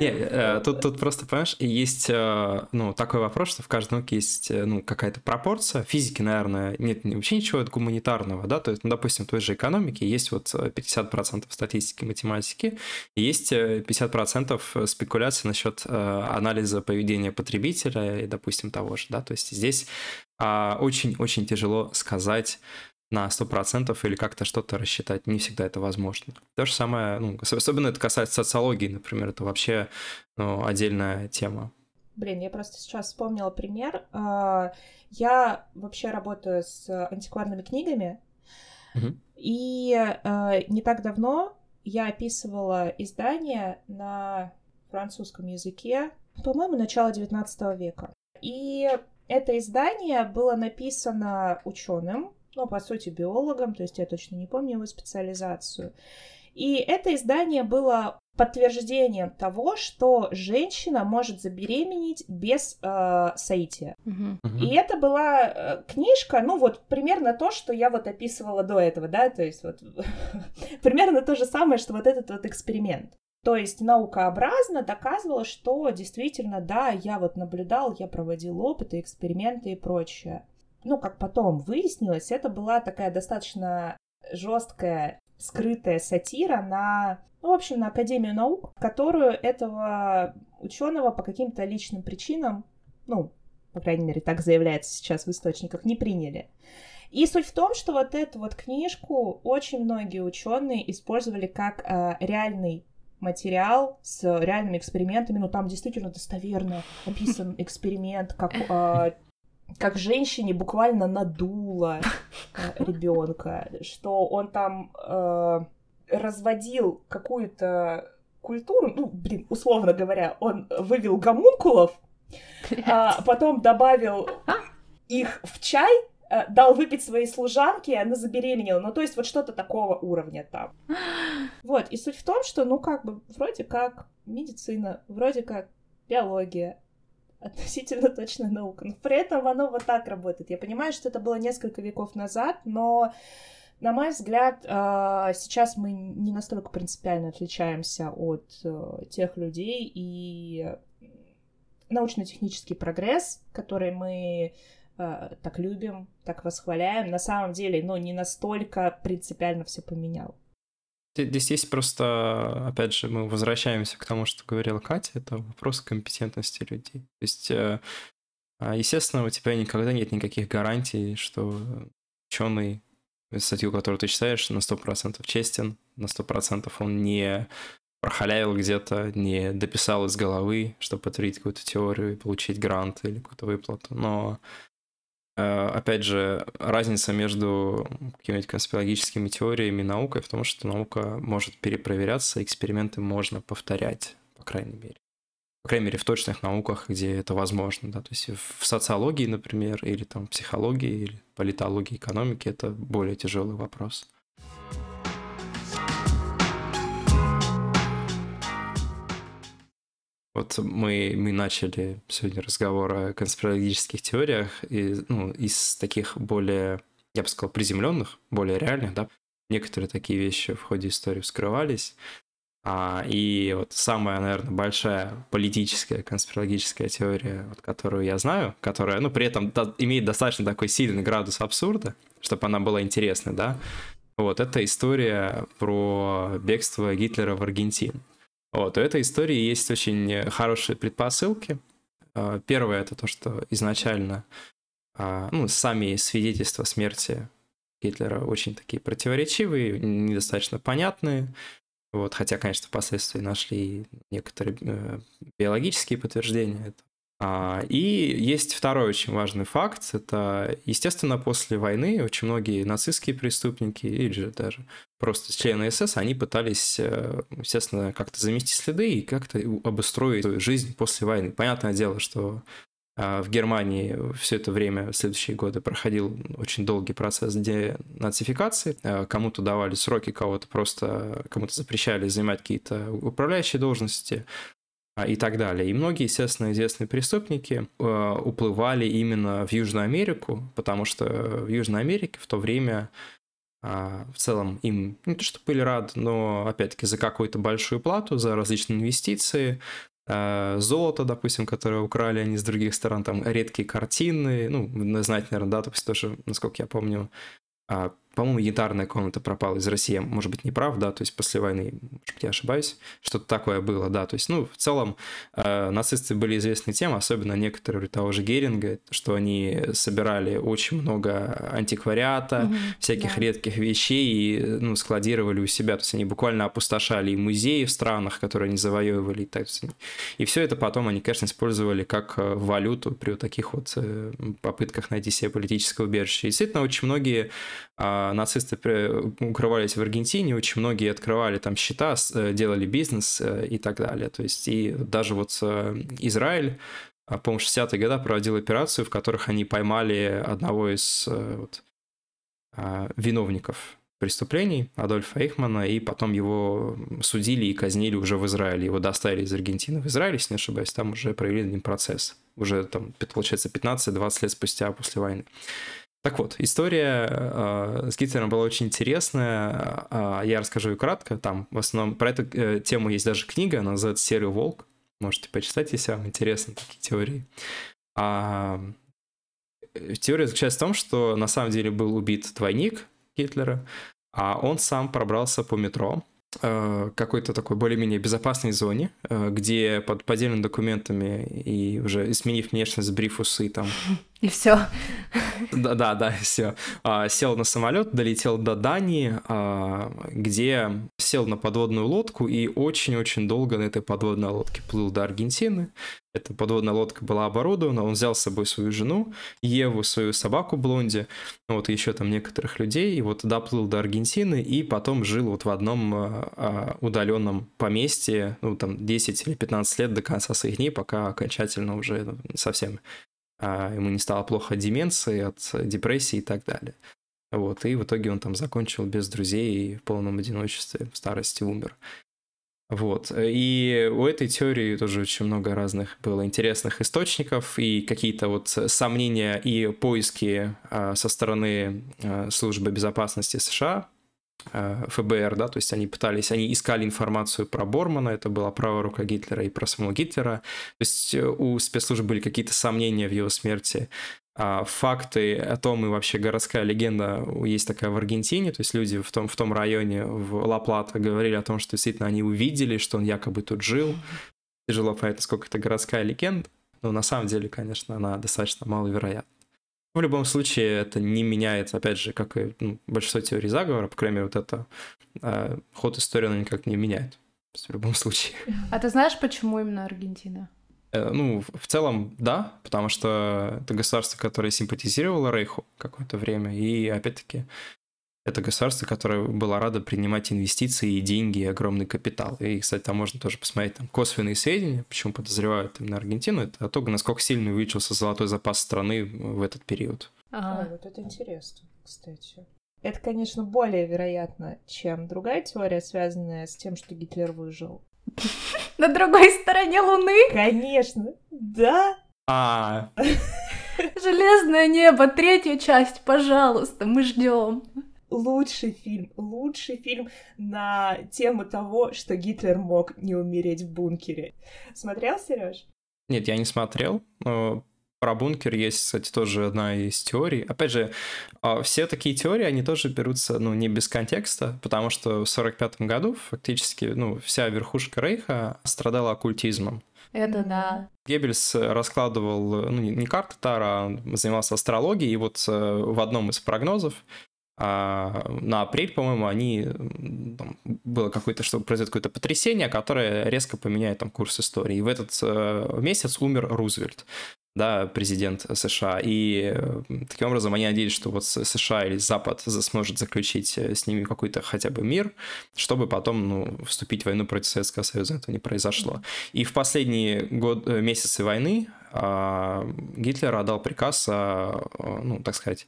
Не, э, тут, тут просто, понимаешь, есть э, ну, такой вопрос, что в каждой науке есть э, ну, какая-то пропорция. Физики, наверное, нет вообще ничего гуманитарного, да, то есть, ну, допустим, в той же экономике есть вот 50% статистики, математики, есть 50% спекуляций насчет анализа поведения потребителя и, допустим, того же, да, то есть здесь а, очень-очень тяжело сказать, на 100% или как-то что-то рассчитать. Не всегда это возможно. То же самое, ну, особенно это касается социологии, например, это вообще ну, отдельная тема. Блин, я просто сейчас вспомнила пример. А, я вообще работаю с антикварными книгами, угу. и а, не так давно я описывала издание на французском языке, по-моему, начало 19 века. И это издание было написано ученым, ну, по сути, биологом, то есть я точно не помню его специализацию. И это издание было подтверждением того, что женщина может забеременеть без э, соития. Uh-huh. И это была э, книжка, ну вот примерно то, что я вот описывала до этого, да, то есть вот примерно то же самое, что вот этот вот эксперимент. То есть наукообразно доказывала, что действительно, да, я вот наблюдал, я проводил опыты, эксперименты и прочее ну, как потом выяснилось, это была такая достаточно жесткая, скрытая сатира на, ну, в общем, на Академию наук, которую этого ученого по каким-то личным причинам, ну, по крайней мере, так заявляется сейчас в источниках, не приняли. И суть в том, что вот эту вот книжку очень многие ученые использовали как э, реальный материал с реальными экспериментами, ну там действительно достоверно описан эксперимент, как э, как женщине буквально надуло э, ребенка, что он там э, разводил какую-то культуру, ну, блин, условно говоря, он вывел гомункулов, а потом добавил их в чай, э, дал выпить своей служанке, она забеременела. Ну, то есть вот что-то такого уровня там. Вот, и суть в том, что, ну, как бы, вроде как медицина, вроде как биология, относительно точная наука. Но при этом оно вот так работает. Я понимаю, что это было несколько веков назад, но на мой взгляд, а, сейчас мы не настолько принципиально отличаемся от э, тех людей, и научно-технический прогресс, который мы э, так любим, так восхваляем, на самом деле, ну, не настолько принципиально все поменял. Здесь есть просто, опять же, мы возвращаемся к тому, что говорила Катя, это вопрос компетентности людей. То есть, э, а, естественно, у тебя никогда нет никаких гарантий, что ученый, статью, которую ты читаешь, на 100% честен, на 100% он не прохалявил где-то, не дописал из головы, чтобы подтвердить какую-то теорию и получить грант или какую-то выплату. Но опять же, разница между какими-нибудь конспирологическими теориями и наукой в том, что наука может перепроверяться, эксперименты можно повторять, по крайней мере. По крайней мере, в точных науках, где это возможно. Да? То есть в социологии, например, или там психологии, или политологии, экономике это более тяжелый вопрос. Вот мы, мы начали сегодня разговор о конспирологических теориях и, ну, из таких более, я бы сказал, приземленных, более реальных, да. Некоторые такие вещи в ходе истории вскрывались. А, и вот самая, наверное, большая политическая конспирологическая теория, вот, которую я знаю, которая, ну, при этом да, имеет достаточно такой сильный градус абсурда, чтобы она была интересной, да, вот, это история про бегство Гитлера в Аргентину. Вот, у этой истории есть очень хорошие предпосылки. А, первое это то, что изначально а, ну, сами свидетельства смерти Гитлера очень такие противоречивые, недостаточно понятные. Вот, хотя, конечно, впоследствии нашли некоторые э, биологические подтверждения а, и есть второй очень важный факт. Это, естественно, после войны очень многие нацистские преступники или же даже просто члены СС, они пытались, э, естественно, как-то замести следы и как-то обустроить свою жизнь после войны. Понятное дело, что а, в Германии все это время, в следующие годы, проходил очень долгий процесс денацификации. А, кому-то давали сроки, кого-то просто, кому-то запрещали занимать какие-то управляющие должности. А, и так далее. И многие, естественно, известные преступники э, уплывали именно в Южную Америку, потому что в Южной Америке в то время а, в целом им не то что были рады, но опять-таки за какую-то большую плату, за различные инвестиции, а, золото, допустим, которое украли они с других сторон, там редкие картины, ну, знаете, наверное, да, допустим, тоже, насколько я помню, по-моему, янтарная комната пропала из России, может быть, не прав, да, то есть после войны, может быть, я ошибаюсь, что-то такое было, да, то есть, ну, в целом, э, нацисты были известны тем, особенно некоторые того же Геринга, что они собирали очень много антиквариата, угу, всяких да. редких вещей и, ну, складировали у себя, то есть они буквально опустошали и музеи в странах, которые они завоевывали, и, так, и все это потом они, конечно, использовали как э, валюту при вот таких вот э, попытках найти себе политическое убежище. И, действительно, очень многие а нацисты укрывались в Аргентине, очень многие открывали там счета, э, делали бизнес э, и так далее. То есть и даже вот э, Израиль, а, по-моему, 60-е годы проводил операцию, в которых они поймали одного из вот, а, виновников преступлений Адольфа Эйхмана, и потом его судили и казнили уже в Израиле. Его доставили из Аргентины в Израиль, если не ошибаюсь, там уже провели ним процесс. Уже там, получается, 15-20 лет спустя после войны. Так вот, история э, с Гитлером была очень интересная. Э, я расскажу ее кратко. Там в основном про эту э, тему есть даже книга, она называется «Серый волк». Можете почитать, если вам интересны такие теории. А, теория заключается в том, что на самом деле был убит двойник Гитлера, а он сам пробрался по метро Э, какой-то такой более-менее безопасной зоне, э, где под поддельными документами и уже сменив внешность, бриф, усы там. И все. Да, да, да, все. А, сел на самолет, долетел до Дании, а, где сел на подводную лодку и очень-очень долго на этой подводной лодке плыл до Аргентины. Эта подводная лодка была оборудована, он взял с собой свою жену, Еву, свою собаку Блонди, вот еще там некоторых людей, и вот доплыл до Аргентины, и потом жил вот в одном а, удаленном поместье, ну там 10 или 15 лет до конца своих дней, пока окончательно уже совсем ему не стало плохо от деменции, от депрессии и так далее. Вот, и в итоге он там закончил без друзей и в полном одиночестве, в старости умер. Вот. И у этой теории тоже очень много разных было интересных источников и какие-то вот сомнения и поиски а, со стороны а, службы безопасности США, а, ФБР, да, то есть они пытались, они искали информацию про Бормана, это была правая рука Гитлера и про самого Гитлера, то есть э, у спецслужб были какие-то сомнения в его смерти, а, факты о том, и вообще городская легенда есть такая в Аргентине, то есть люди в том, в том районе, в Ла-Плата, говорили о том, что действительно они увидели, что он якобы тут жил. Тяжело понять, насколько это городская легенда, но на самом деле, конечно, она достаточно маловероятна. В любом случае, это не меняет, опять же, как и ну, большинство теорий заговора, по крайней мере, вот это э, ход истории она никак не меняет. В любом случае. А ты знаешь, почему именно Аргентина? Э, ну, в целом, да, потому что это государство, которое симпатизировало Рейху какое-то время, и, опять-таки, это государство, которое было радо принимать инвестиции и деньги, и огромный капитал. И, кстати, там можно тоже посмотреть там косвенные сведения, почему подозревают именно Аргентину, это о том, насколько сильно увеличился золотой запас страны в этот период. Ага. А, вот это интересно, кстати. Это, конечно, более вероятно, чем другая теория, связанная с тем, что Гитлер выжил. На другой стороне Луны? Конечно, да. А. Железное небо, третья часть, пожалуйста, мы ждем. Лучший фильм, лучший фильм на тему того, что Гитлер мог не умереть в бункере. Смотрел, Сереж? Нет, я не смотрел. Но про бункер есть, кстати, тоже одна из теорий. Опять же, а, все такие теории, они тоже берутся, ну, не без контекста, потому что в 45 году фактически, ну, вся верхушка Рейха страдала оккультизмом. Это да. Геббельс раскладывал, ну, не карты Тара, а занимался астрологией, и вот э, в одном из прогнозов а на апрель, по-моему, они там, было какое-то, что произойдет какое-то потрясение, которое резко поменяет там курс истории. И в этот э, месяц умер Рузвельт да, президент США. И э, таким образом они надеялись, что вот США или Запад сможет заключить э, с ними какой-то хотя бы мир, чтобы потом ну, вступить в войну против Советского Союза. Это не произошло. И в последние год, э, месяцы войны а, Гитлер отдал приказ, ну, так сказать,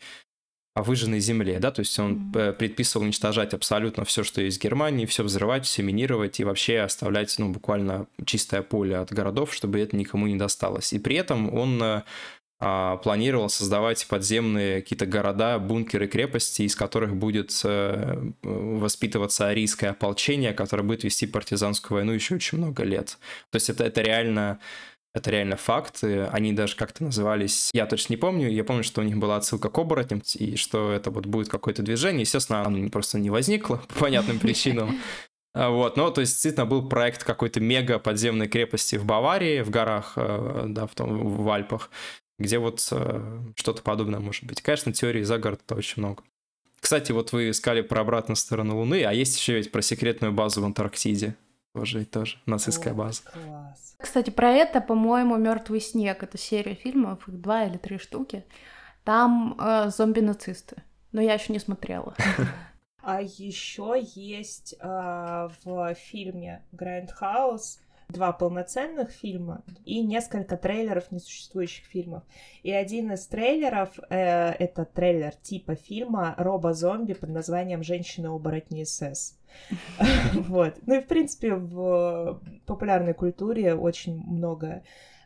о выжженной земле, да, то есть он mm-hmm. предписывал уничтожать абсолютно все, что есть в Германии, все взрывать, все минировать и вообще оставлять, ну, буквально чистое поле от городов, чтобы это никому не досталось. И при этом он а, планировал создавать подземные какие-то города, бункеры, крепости, из которых будет э, воспитываться арийское ополчение, которое будет вести партизанскую войну еще очень много лет. То есть это, это реально это реально факт. Они даже как-то назывались... Я точно не помню. Я помню, что у них была отсылка к оборотням, и что это вот будет какое-то движение. Естественно, оно просто не возникло по понятным причинам. А, вот, ну, то есть, действительно, был проект какой-то мега подземной крепости в Баварии, в горах, э, да, в, том, в Альпах, где вот э, что-то подобное может быть. Конечно, теории заговора-то очень много. Кстати, вот вы искали про обратную сторону Луны, а есть еще ведь про секретную базу в Антарктиде. Тоже и тоже, нацистская база. Класс. Кстати, про это, по-моему, Мертвый снег. Это серия фильмов, их два или три штуки. Там э, зомби-нацисты. Но я еще не смотрела. А еще есть э, в фильме Grand House два полноценных фильма и несколько трейлеров несуществующих фильмов. И один из трейлеров э, это трейлер типа фильма Робо-зомби под названием «Женщина-оборотни СС». Вот. Ну и, в принципе, в популярной культуре очень много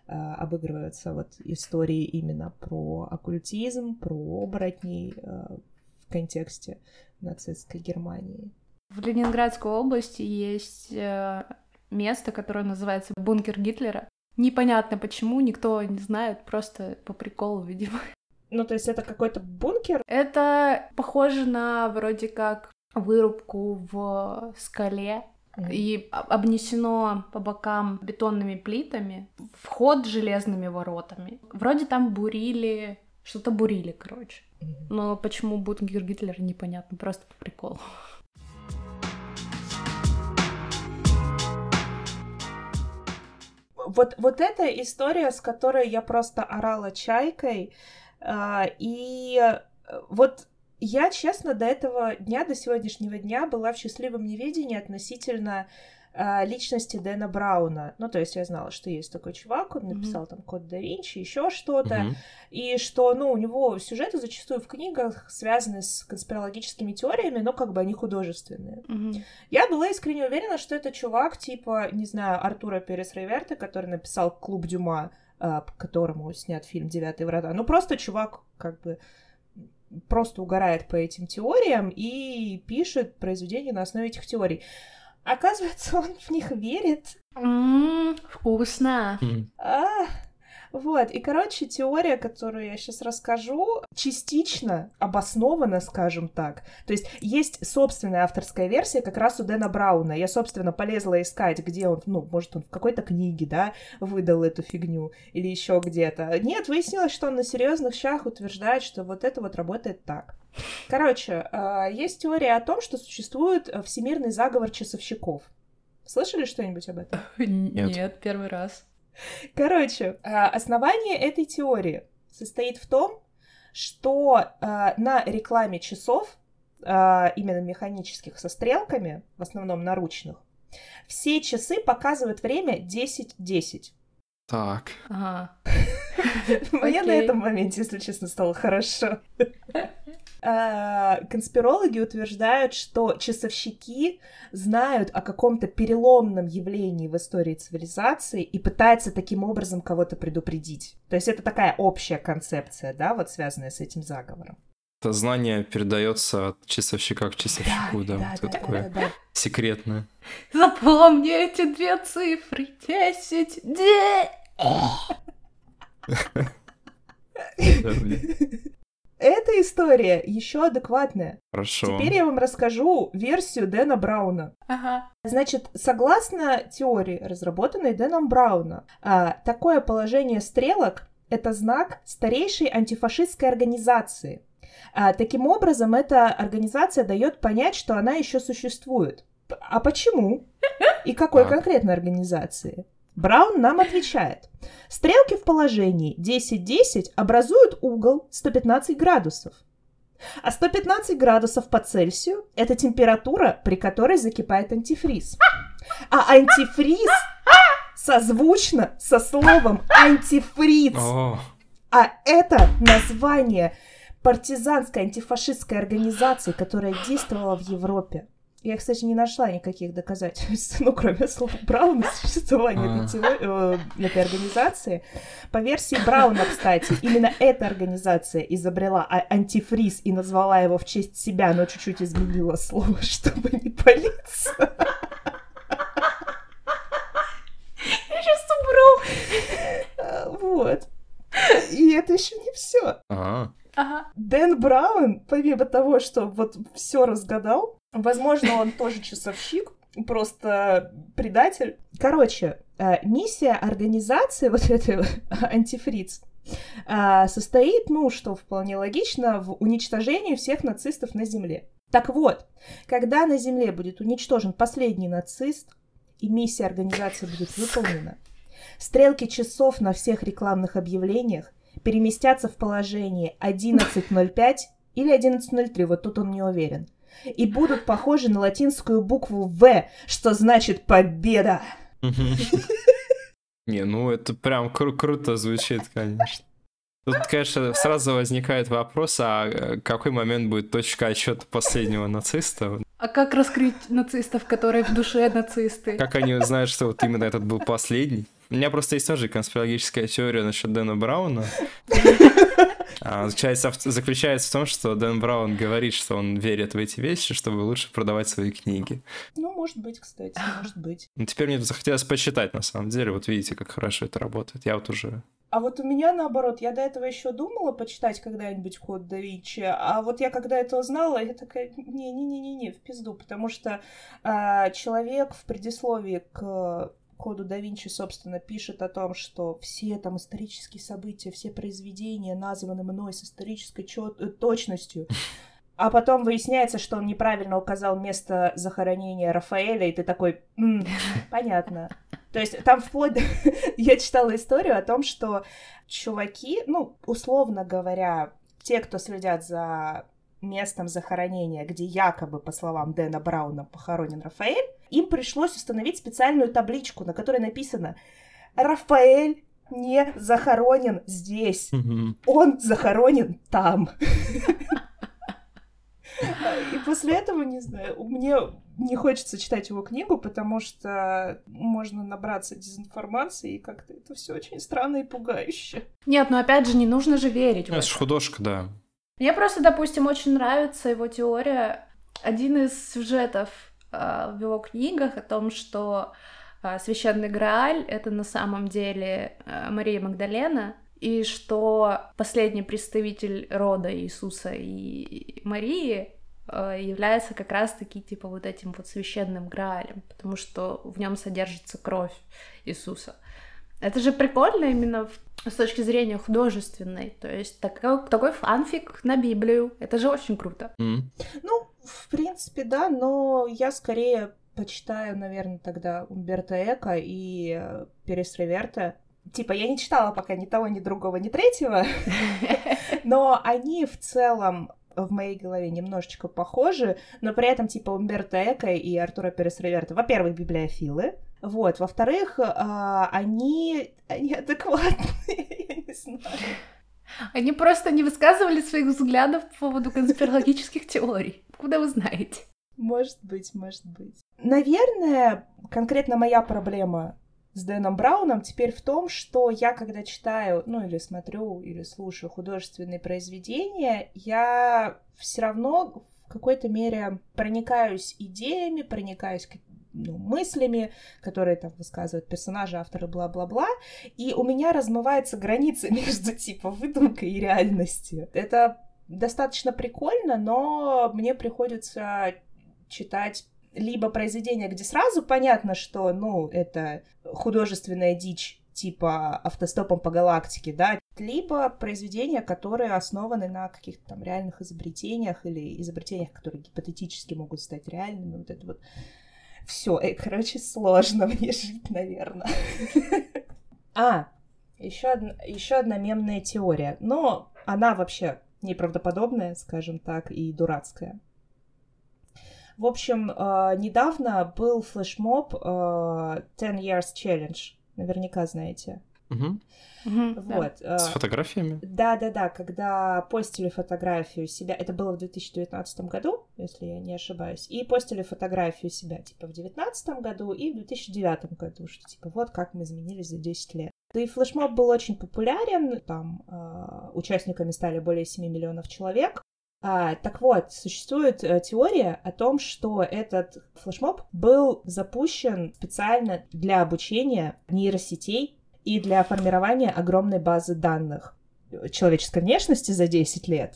э, обыгрываются вот истории именно про оккультизм, про оборотней э, в контексте нацистской Германии. В Ленинградской области есть э, место, которое называется бункер Гитлера. Непонятно почему, никто не знает, просто по приколу, видимо. Ну, то есть это какой-то бункер? Это похоже на вроде как вырубку в скале, и обнесено по бокам бетонными плитами, вход железными воротами. Вроде там бурили, что-то бурили, короче. Но почему бункер Гитлера, непонятно, просто по приколу. Вот, вот эта история, с которой я просто орала чайкой, э, и вот я, честно, до этого дня, до сегодняшнего дня была в счастливом неведении относительно а, личности Дэна Брауна. Ну, то есть я знала, что есть такой чувак, он написал mm-hmm. там Код да Винчи, еще что-то, mm-hmm. и что, ну, у него сюжеты зачастую в книгах связаны с конспирологическими теориями, но как бы они художественные. Mm-hmm. Я была искренне уверена, что это чувак типа, не знаю, Артура Перес Рейверта, который написал Клуб Дюма, по которому снят фильм «Девятые врата». Ну, просто чувак как бы просто угорает по этим теориям и пишет произведения на основе этих теорий. Оказывается, он в них верит. Ммм, вкусно. А, вот, и, короче, теория, которую я сейчас расскажу, частично обоснована, скажем так. То есть есть собственная авторская версия как раз у Дэна Брауна. Я, собственно, полезла искать, где он, ну, может, он в какой-то книге, да, выдал эту фигню или еще где-то. Нет, выяснилось, что он на серьезных щах утверждает, что вот это вот работает так. Короче, а, есть теория о том, что существует э, всемирный заговор часовщиков. Слышали что-нибудь об этом? Нет, Нет первый раз. Короче, а, основание этой теории состоит в том, что а, на рекламе часов, именно механических со стрелками, в основном наручных, все часы показывают время 10-10. Так. Ага. Мне на этом моменте, если честно, стало хорошо. А, конспирологи утверждают, что часовщики знают о каком-то переломном явлении в истории цивилизации и пытаются таким образом кого-то предупредить. То есть это такая общая концепция, да, вот связанная с этим заговором. Это знание передается от часовщика к часовщику, да, да, да, да такое да, да, да. секретное. Запомни эти две цифры. Десять, де... Эта история еще адекватная. Хорошо. Теперь я вам расскажу версию Дэна Брауна. Ага. Значит, согласно теории, разработанной Дэном Брауна, такое положение стрелок — это знак старейшей антифашистской организации. А, таким образом, эта организация дает понять, что она еще существует. А почему? И какой конкретной организации? Браун нам отвечает. Стрелки в положении 10-10 образуют угол 115 градусов. А 115 градусов по Цельсию – это температура, при которой закипает антифриз. А антифриз созвучно со словом антифриз. А это название партизанской антифашистской организации, которая действовала в Европе. Я, кстати, не нашла никаких доказательств, ну, кроме слов Брауна, существования этой, э, этой организации. По версии Брауна, кстати, именно эта организация изобрела а- антифриз и назвала его в честь себя, но чуть-чуть изменила слово, чтобы не палиться. Я сейчас умру. А, Вот. И это еще не все. А, Ага. Дэн Браун, помимо того, что вот все разгадал, возможно, он тоже часовщик, просто предатель. Короче, э, миссия организации вот этой антифриц э, состоит, ну, что вполне логично, в уничтожении всех нацистов на Земле. Так вот, когда на Земле будет уничтожен последний нацист, и миссия организации будет выполнена, стрелки часов на всех рекламных объявлениях переместятся в положение 11.05 или 11.03, вот тут он не уверен, и будут похожи на латинскую букву «В», что значит «победа». Не, ну это прям кру- круто звучит, конечно. Тут, конечно, сразу возникает вопрос, а э, какой момент будет точка отсчета последнего нациста? А как раскрыть нацистов, которые в душе нацисты? Как они узнают, что вот именно этот был последний? У меня просто есть тоже конспирологическая теория насчет Дэна Брауна. А, Заключается, в- заключается в том, что Дэн Браун говорит, что он верит в эти вещи, чтобы лучше продавать свои книги. Ну, может быть, кстати, может быть. Ну, теперь мне захотелось почитать, на самом деле. Вот видите, как хорошо это работает. Я вот уже... А вот у меня наоборот, я до этого еще думала почитать когда-нибудь код да Винчи, а вот я когда это узнала, я такая, не-не-не-не, в пизду, потому что а, человек в предисловии к коду да Винчи, собственно, пишет о том, что все там исторические события, все произведения названы мной с исторической чет- э, точностью. А потом выясняется, что он неправильно указал место захоронения Рафаэля, и ты такой, «М, понятно. То есть там вплоть. Я читала историю о том, что чуваки, ну, условно говоря, те, кто следят за местом захоронения, где якобы, по словам Дэна Брауна, похоронен Рафаэль, им пришлось установить специальную табличку, на которой написано «Рафаэль не захоронен здесь, он захоронен там». И после этого, не знаю, мне не хочется читать его книгу, потому что можно набраться дезинформации, и как-то это все очень странно и пугающе. Нет, ну опять же, не нужно же верить Ну, это это. ж художка, да. Мне просто, допустим, очень нравится его теория. Один из сюжетов а, в его книгах о том, что а, священный Грааль это на самом деле а, Мария Магдалена, и что последний представитель рода Иисуса и Марии а, является как раз-таки типа вот этим вот священным Граалем, потому что в нем содержится кровь Иисуса. Это же прикольно именно в- с точки зрения художественной. То есть такой, такой фанфик на Библию. Это же очень круто. М. Ну, в принципе, да, но я скорее почитаю, наверное, тогда Умберто Эко и э, Перес Реверта. Типа, я не читала пока ни того, ни другого, ни третьего, но они в целом в моей голове немножечко похожи, но при этом, типа, Умберто Эко и Артура Перес Реверта, во-первых, библиофилы, вот, во-вторых, а, они, они адекватные, я не знаю. Они просто не высказывали своих взглядов по поводу конспирологических теорий. Куда вы знаете? Может быть, может быть. Наверное, конкретно моя проблема с Дэном Брауном теперь в том, что я, когда читаю, ну или смотрю, или слушаю художественные произведения, я все равно в какой-то мере проникаюсь идеями, проникаюсь ну, мыслями, которые там высказывают персонажи, авторы, бла-бла-бла, и у меня размывается граница между типа выдумкой и реальностью. Это достаточно прикольно, но мне приходится читать либо произведения, где сразу понятно, что, ну, это художественная дичь типа автостопом по галактике, да, либо произведения, которые основаны на каких-то там реальных изобретениях или изобретениях, которые гипотетически могут стать реальными. Вот это вот все, короче, сложно мне жить, наверное. А, еще одна, еще одна мемная теория, но она вообще неправдоподобная, скажем так, и дурацкая. В общем, э, недавно был флешмоб э, 10 Years Challenge. Наверняка знаете. Мгм. Мгм, да. Вот. э, С фотографиями? Да-да-да, когда постили фотографию себя, это было в 2019 году, если я не ошибаюсь, и постили фотографию себя, типа, в 2019 году и в 2009 году, что, типа, вот как мы изменились за 10 лет. Да и флешмоб был очень популярен, там э, участниками стали более 7 миллионов человек. А, так вот, существует э, теория о том, что этот флешмоб был запущен специально для обучения нейросетей и для формирования огромной базы данных человеческой внешности за 10 лет.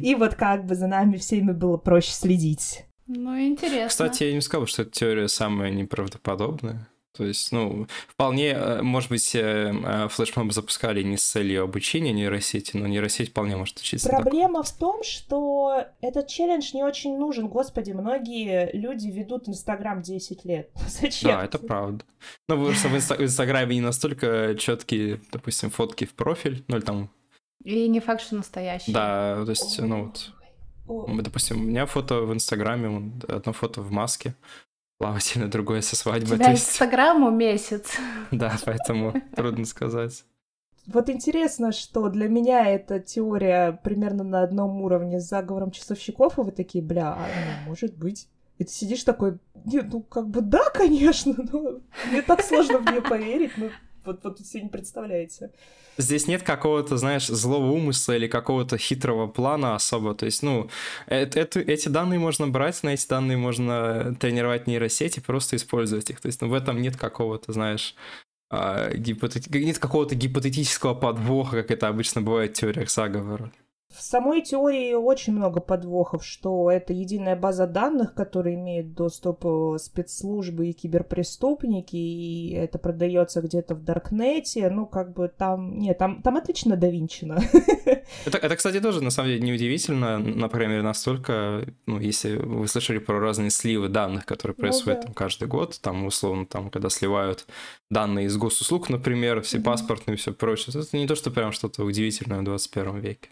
И вот как бы за нами всеми было проще следить. Ну, интересно. Кстати, я не сказал, что эта теория самая неправдоподобная. То есть, ну, вполне, э, может быть, э, э, флешмоб запускали не с целью обучения нейросети, но нейросеть вполне может учиться. так. Проблема в том, что этот челлендж не очень нужен. Господи, многие люди ведут Инстаграм 10 лет. Зачем? Да, это правда. Ну, потому что в, инста- в Инстаграме не настолько четкие, допустим, фотки в профиль, ну, или там, И не факт, что настоящий. да, то есть, ну, вот, допустим, у меня фото в Инстаграме, одно фото в маске, плавательное, другое со У свадьбы, тебя то есть, Инстаграму месяц. да, поэтому трудно сказать. Вот интересно, что для меня эта теория примерно на одном уровне с заговором часовщиков, и вы такие, бля, а, ну, может быть. И ты сидишь такой, «Не, ну, как бы да, конечно, но мне так сложно в нее поверить, ну, вот, вот себе не представляете. Здесь нет какого-то, знаешь, злого умысла или какого-то хитрого плана особо. То есть, ну, это, эти данные можно брать, на эти данные можно тренировать нейросети, просто использовать их. То есть, ну, в этом нет какого-то, знаешь, а, гипотет- нет какого-то гипотетического подвоха, как это обычно бывает в теориях заговора. В самой теории очень много подвохов, что это единая база данных, которой имеют доступ э, спецслужбы и киберпреступники, и это продается где-то в Даркнете. Ну, как бы там... Нет, там, там отлично довинчено. Это, это, кстати, тоже, на самом деле, неудивительно, например, настолько, ну, если вы слышали про разные сливы данных, которые Ну происходят да. там каждый год, там, условно, там, когда сливают данные из госуслуг, например, все Мгм. паспортные и все прочее, это не то, что прям что-то удивительное в 21 веке.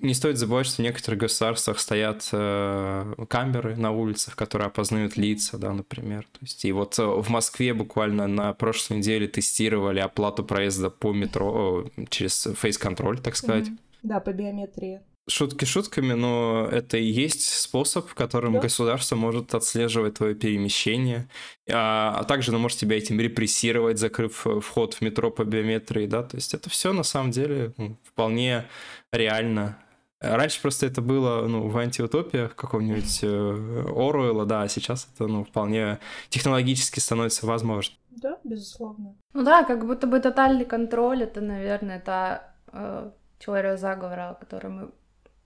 Не стоит забывать, что в некоторых государствах стоят э, камеры на улицах, которые опознают лица, да, например. То есть, и вот э, в Москве буквально на прошлой неделе тестировали оплату проезда по метро через фейс-контроль, так сказать. Мгм. Да, по биометрии. Шутки шутками, но это и есть способ, которым Да. государство может отслеживать твое перемещение, а, а также оно может тебя этим репрессировать, закрыв э, вход в метро по биометрии, да, то есть это все на самом деле вполне реально. Раньше просто это было ну, в антиутопиях какого-нибудь э, Оруэлла, да, а сейчас это ну, вполне технологически становится возможно. Да, безусловно. Ну да, как будто бы тотальный контроль, это, наверное, та э, теория заговора, о которой мы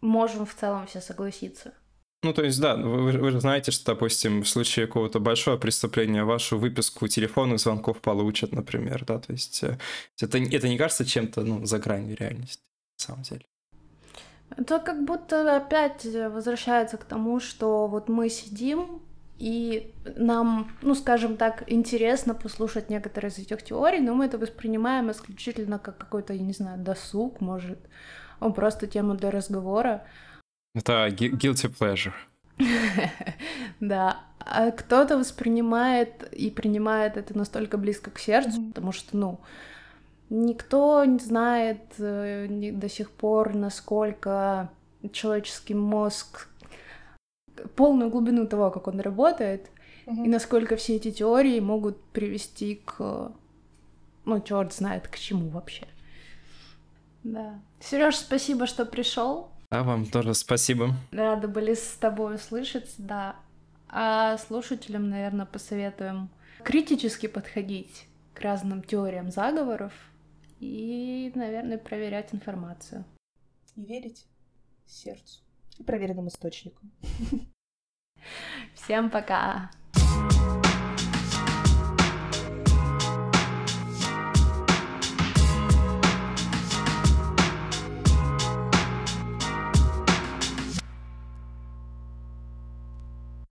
можем в целом все согласиться. Ну, то есть, да, вы, вы- вы же знаете, что, допустим, в случае какого-то большого преступления вашу выписку телефонных звонков получат, например, да, то есть э, это, это не кажется чем-то, ну, за гранью реальности, на самом деле. Это как будто опять возвращается к тому, что вот мы сидим, и нам, ну, скажем так, интересно послушать некоторые из этих теорий, но мы это воспринимаем исключительно как какой-то, я не знаю, досуг, может, ну, просто тему для разговора. Это guilty pleasure. Да, а кто-то воспринимает и принимает это настолько близко к сердцу, потому что, ну, никто не знает э, до сих пор, насколько человеческий мозг полную глубину того, как он работает, и насколько все эти теории могут привести к, ну, черт знает к чему вообще. Да. Сереж, спасибо, что пришел. А вам тоже спасибо. Рады были с тобой услышать, да. А слушателям, наверное, посоветуем критически подходить к разным теориям заговоров и, наверное, проверять информацию. И верить сердцу. И проверенным источникам. Всем пока!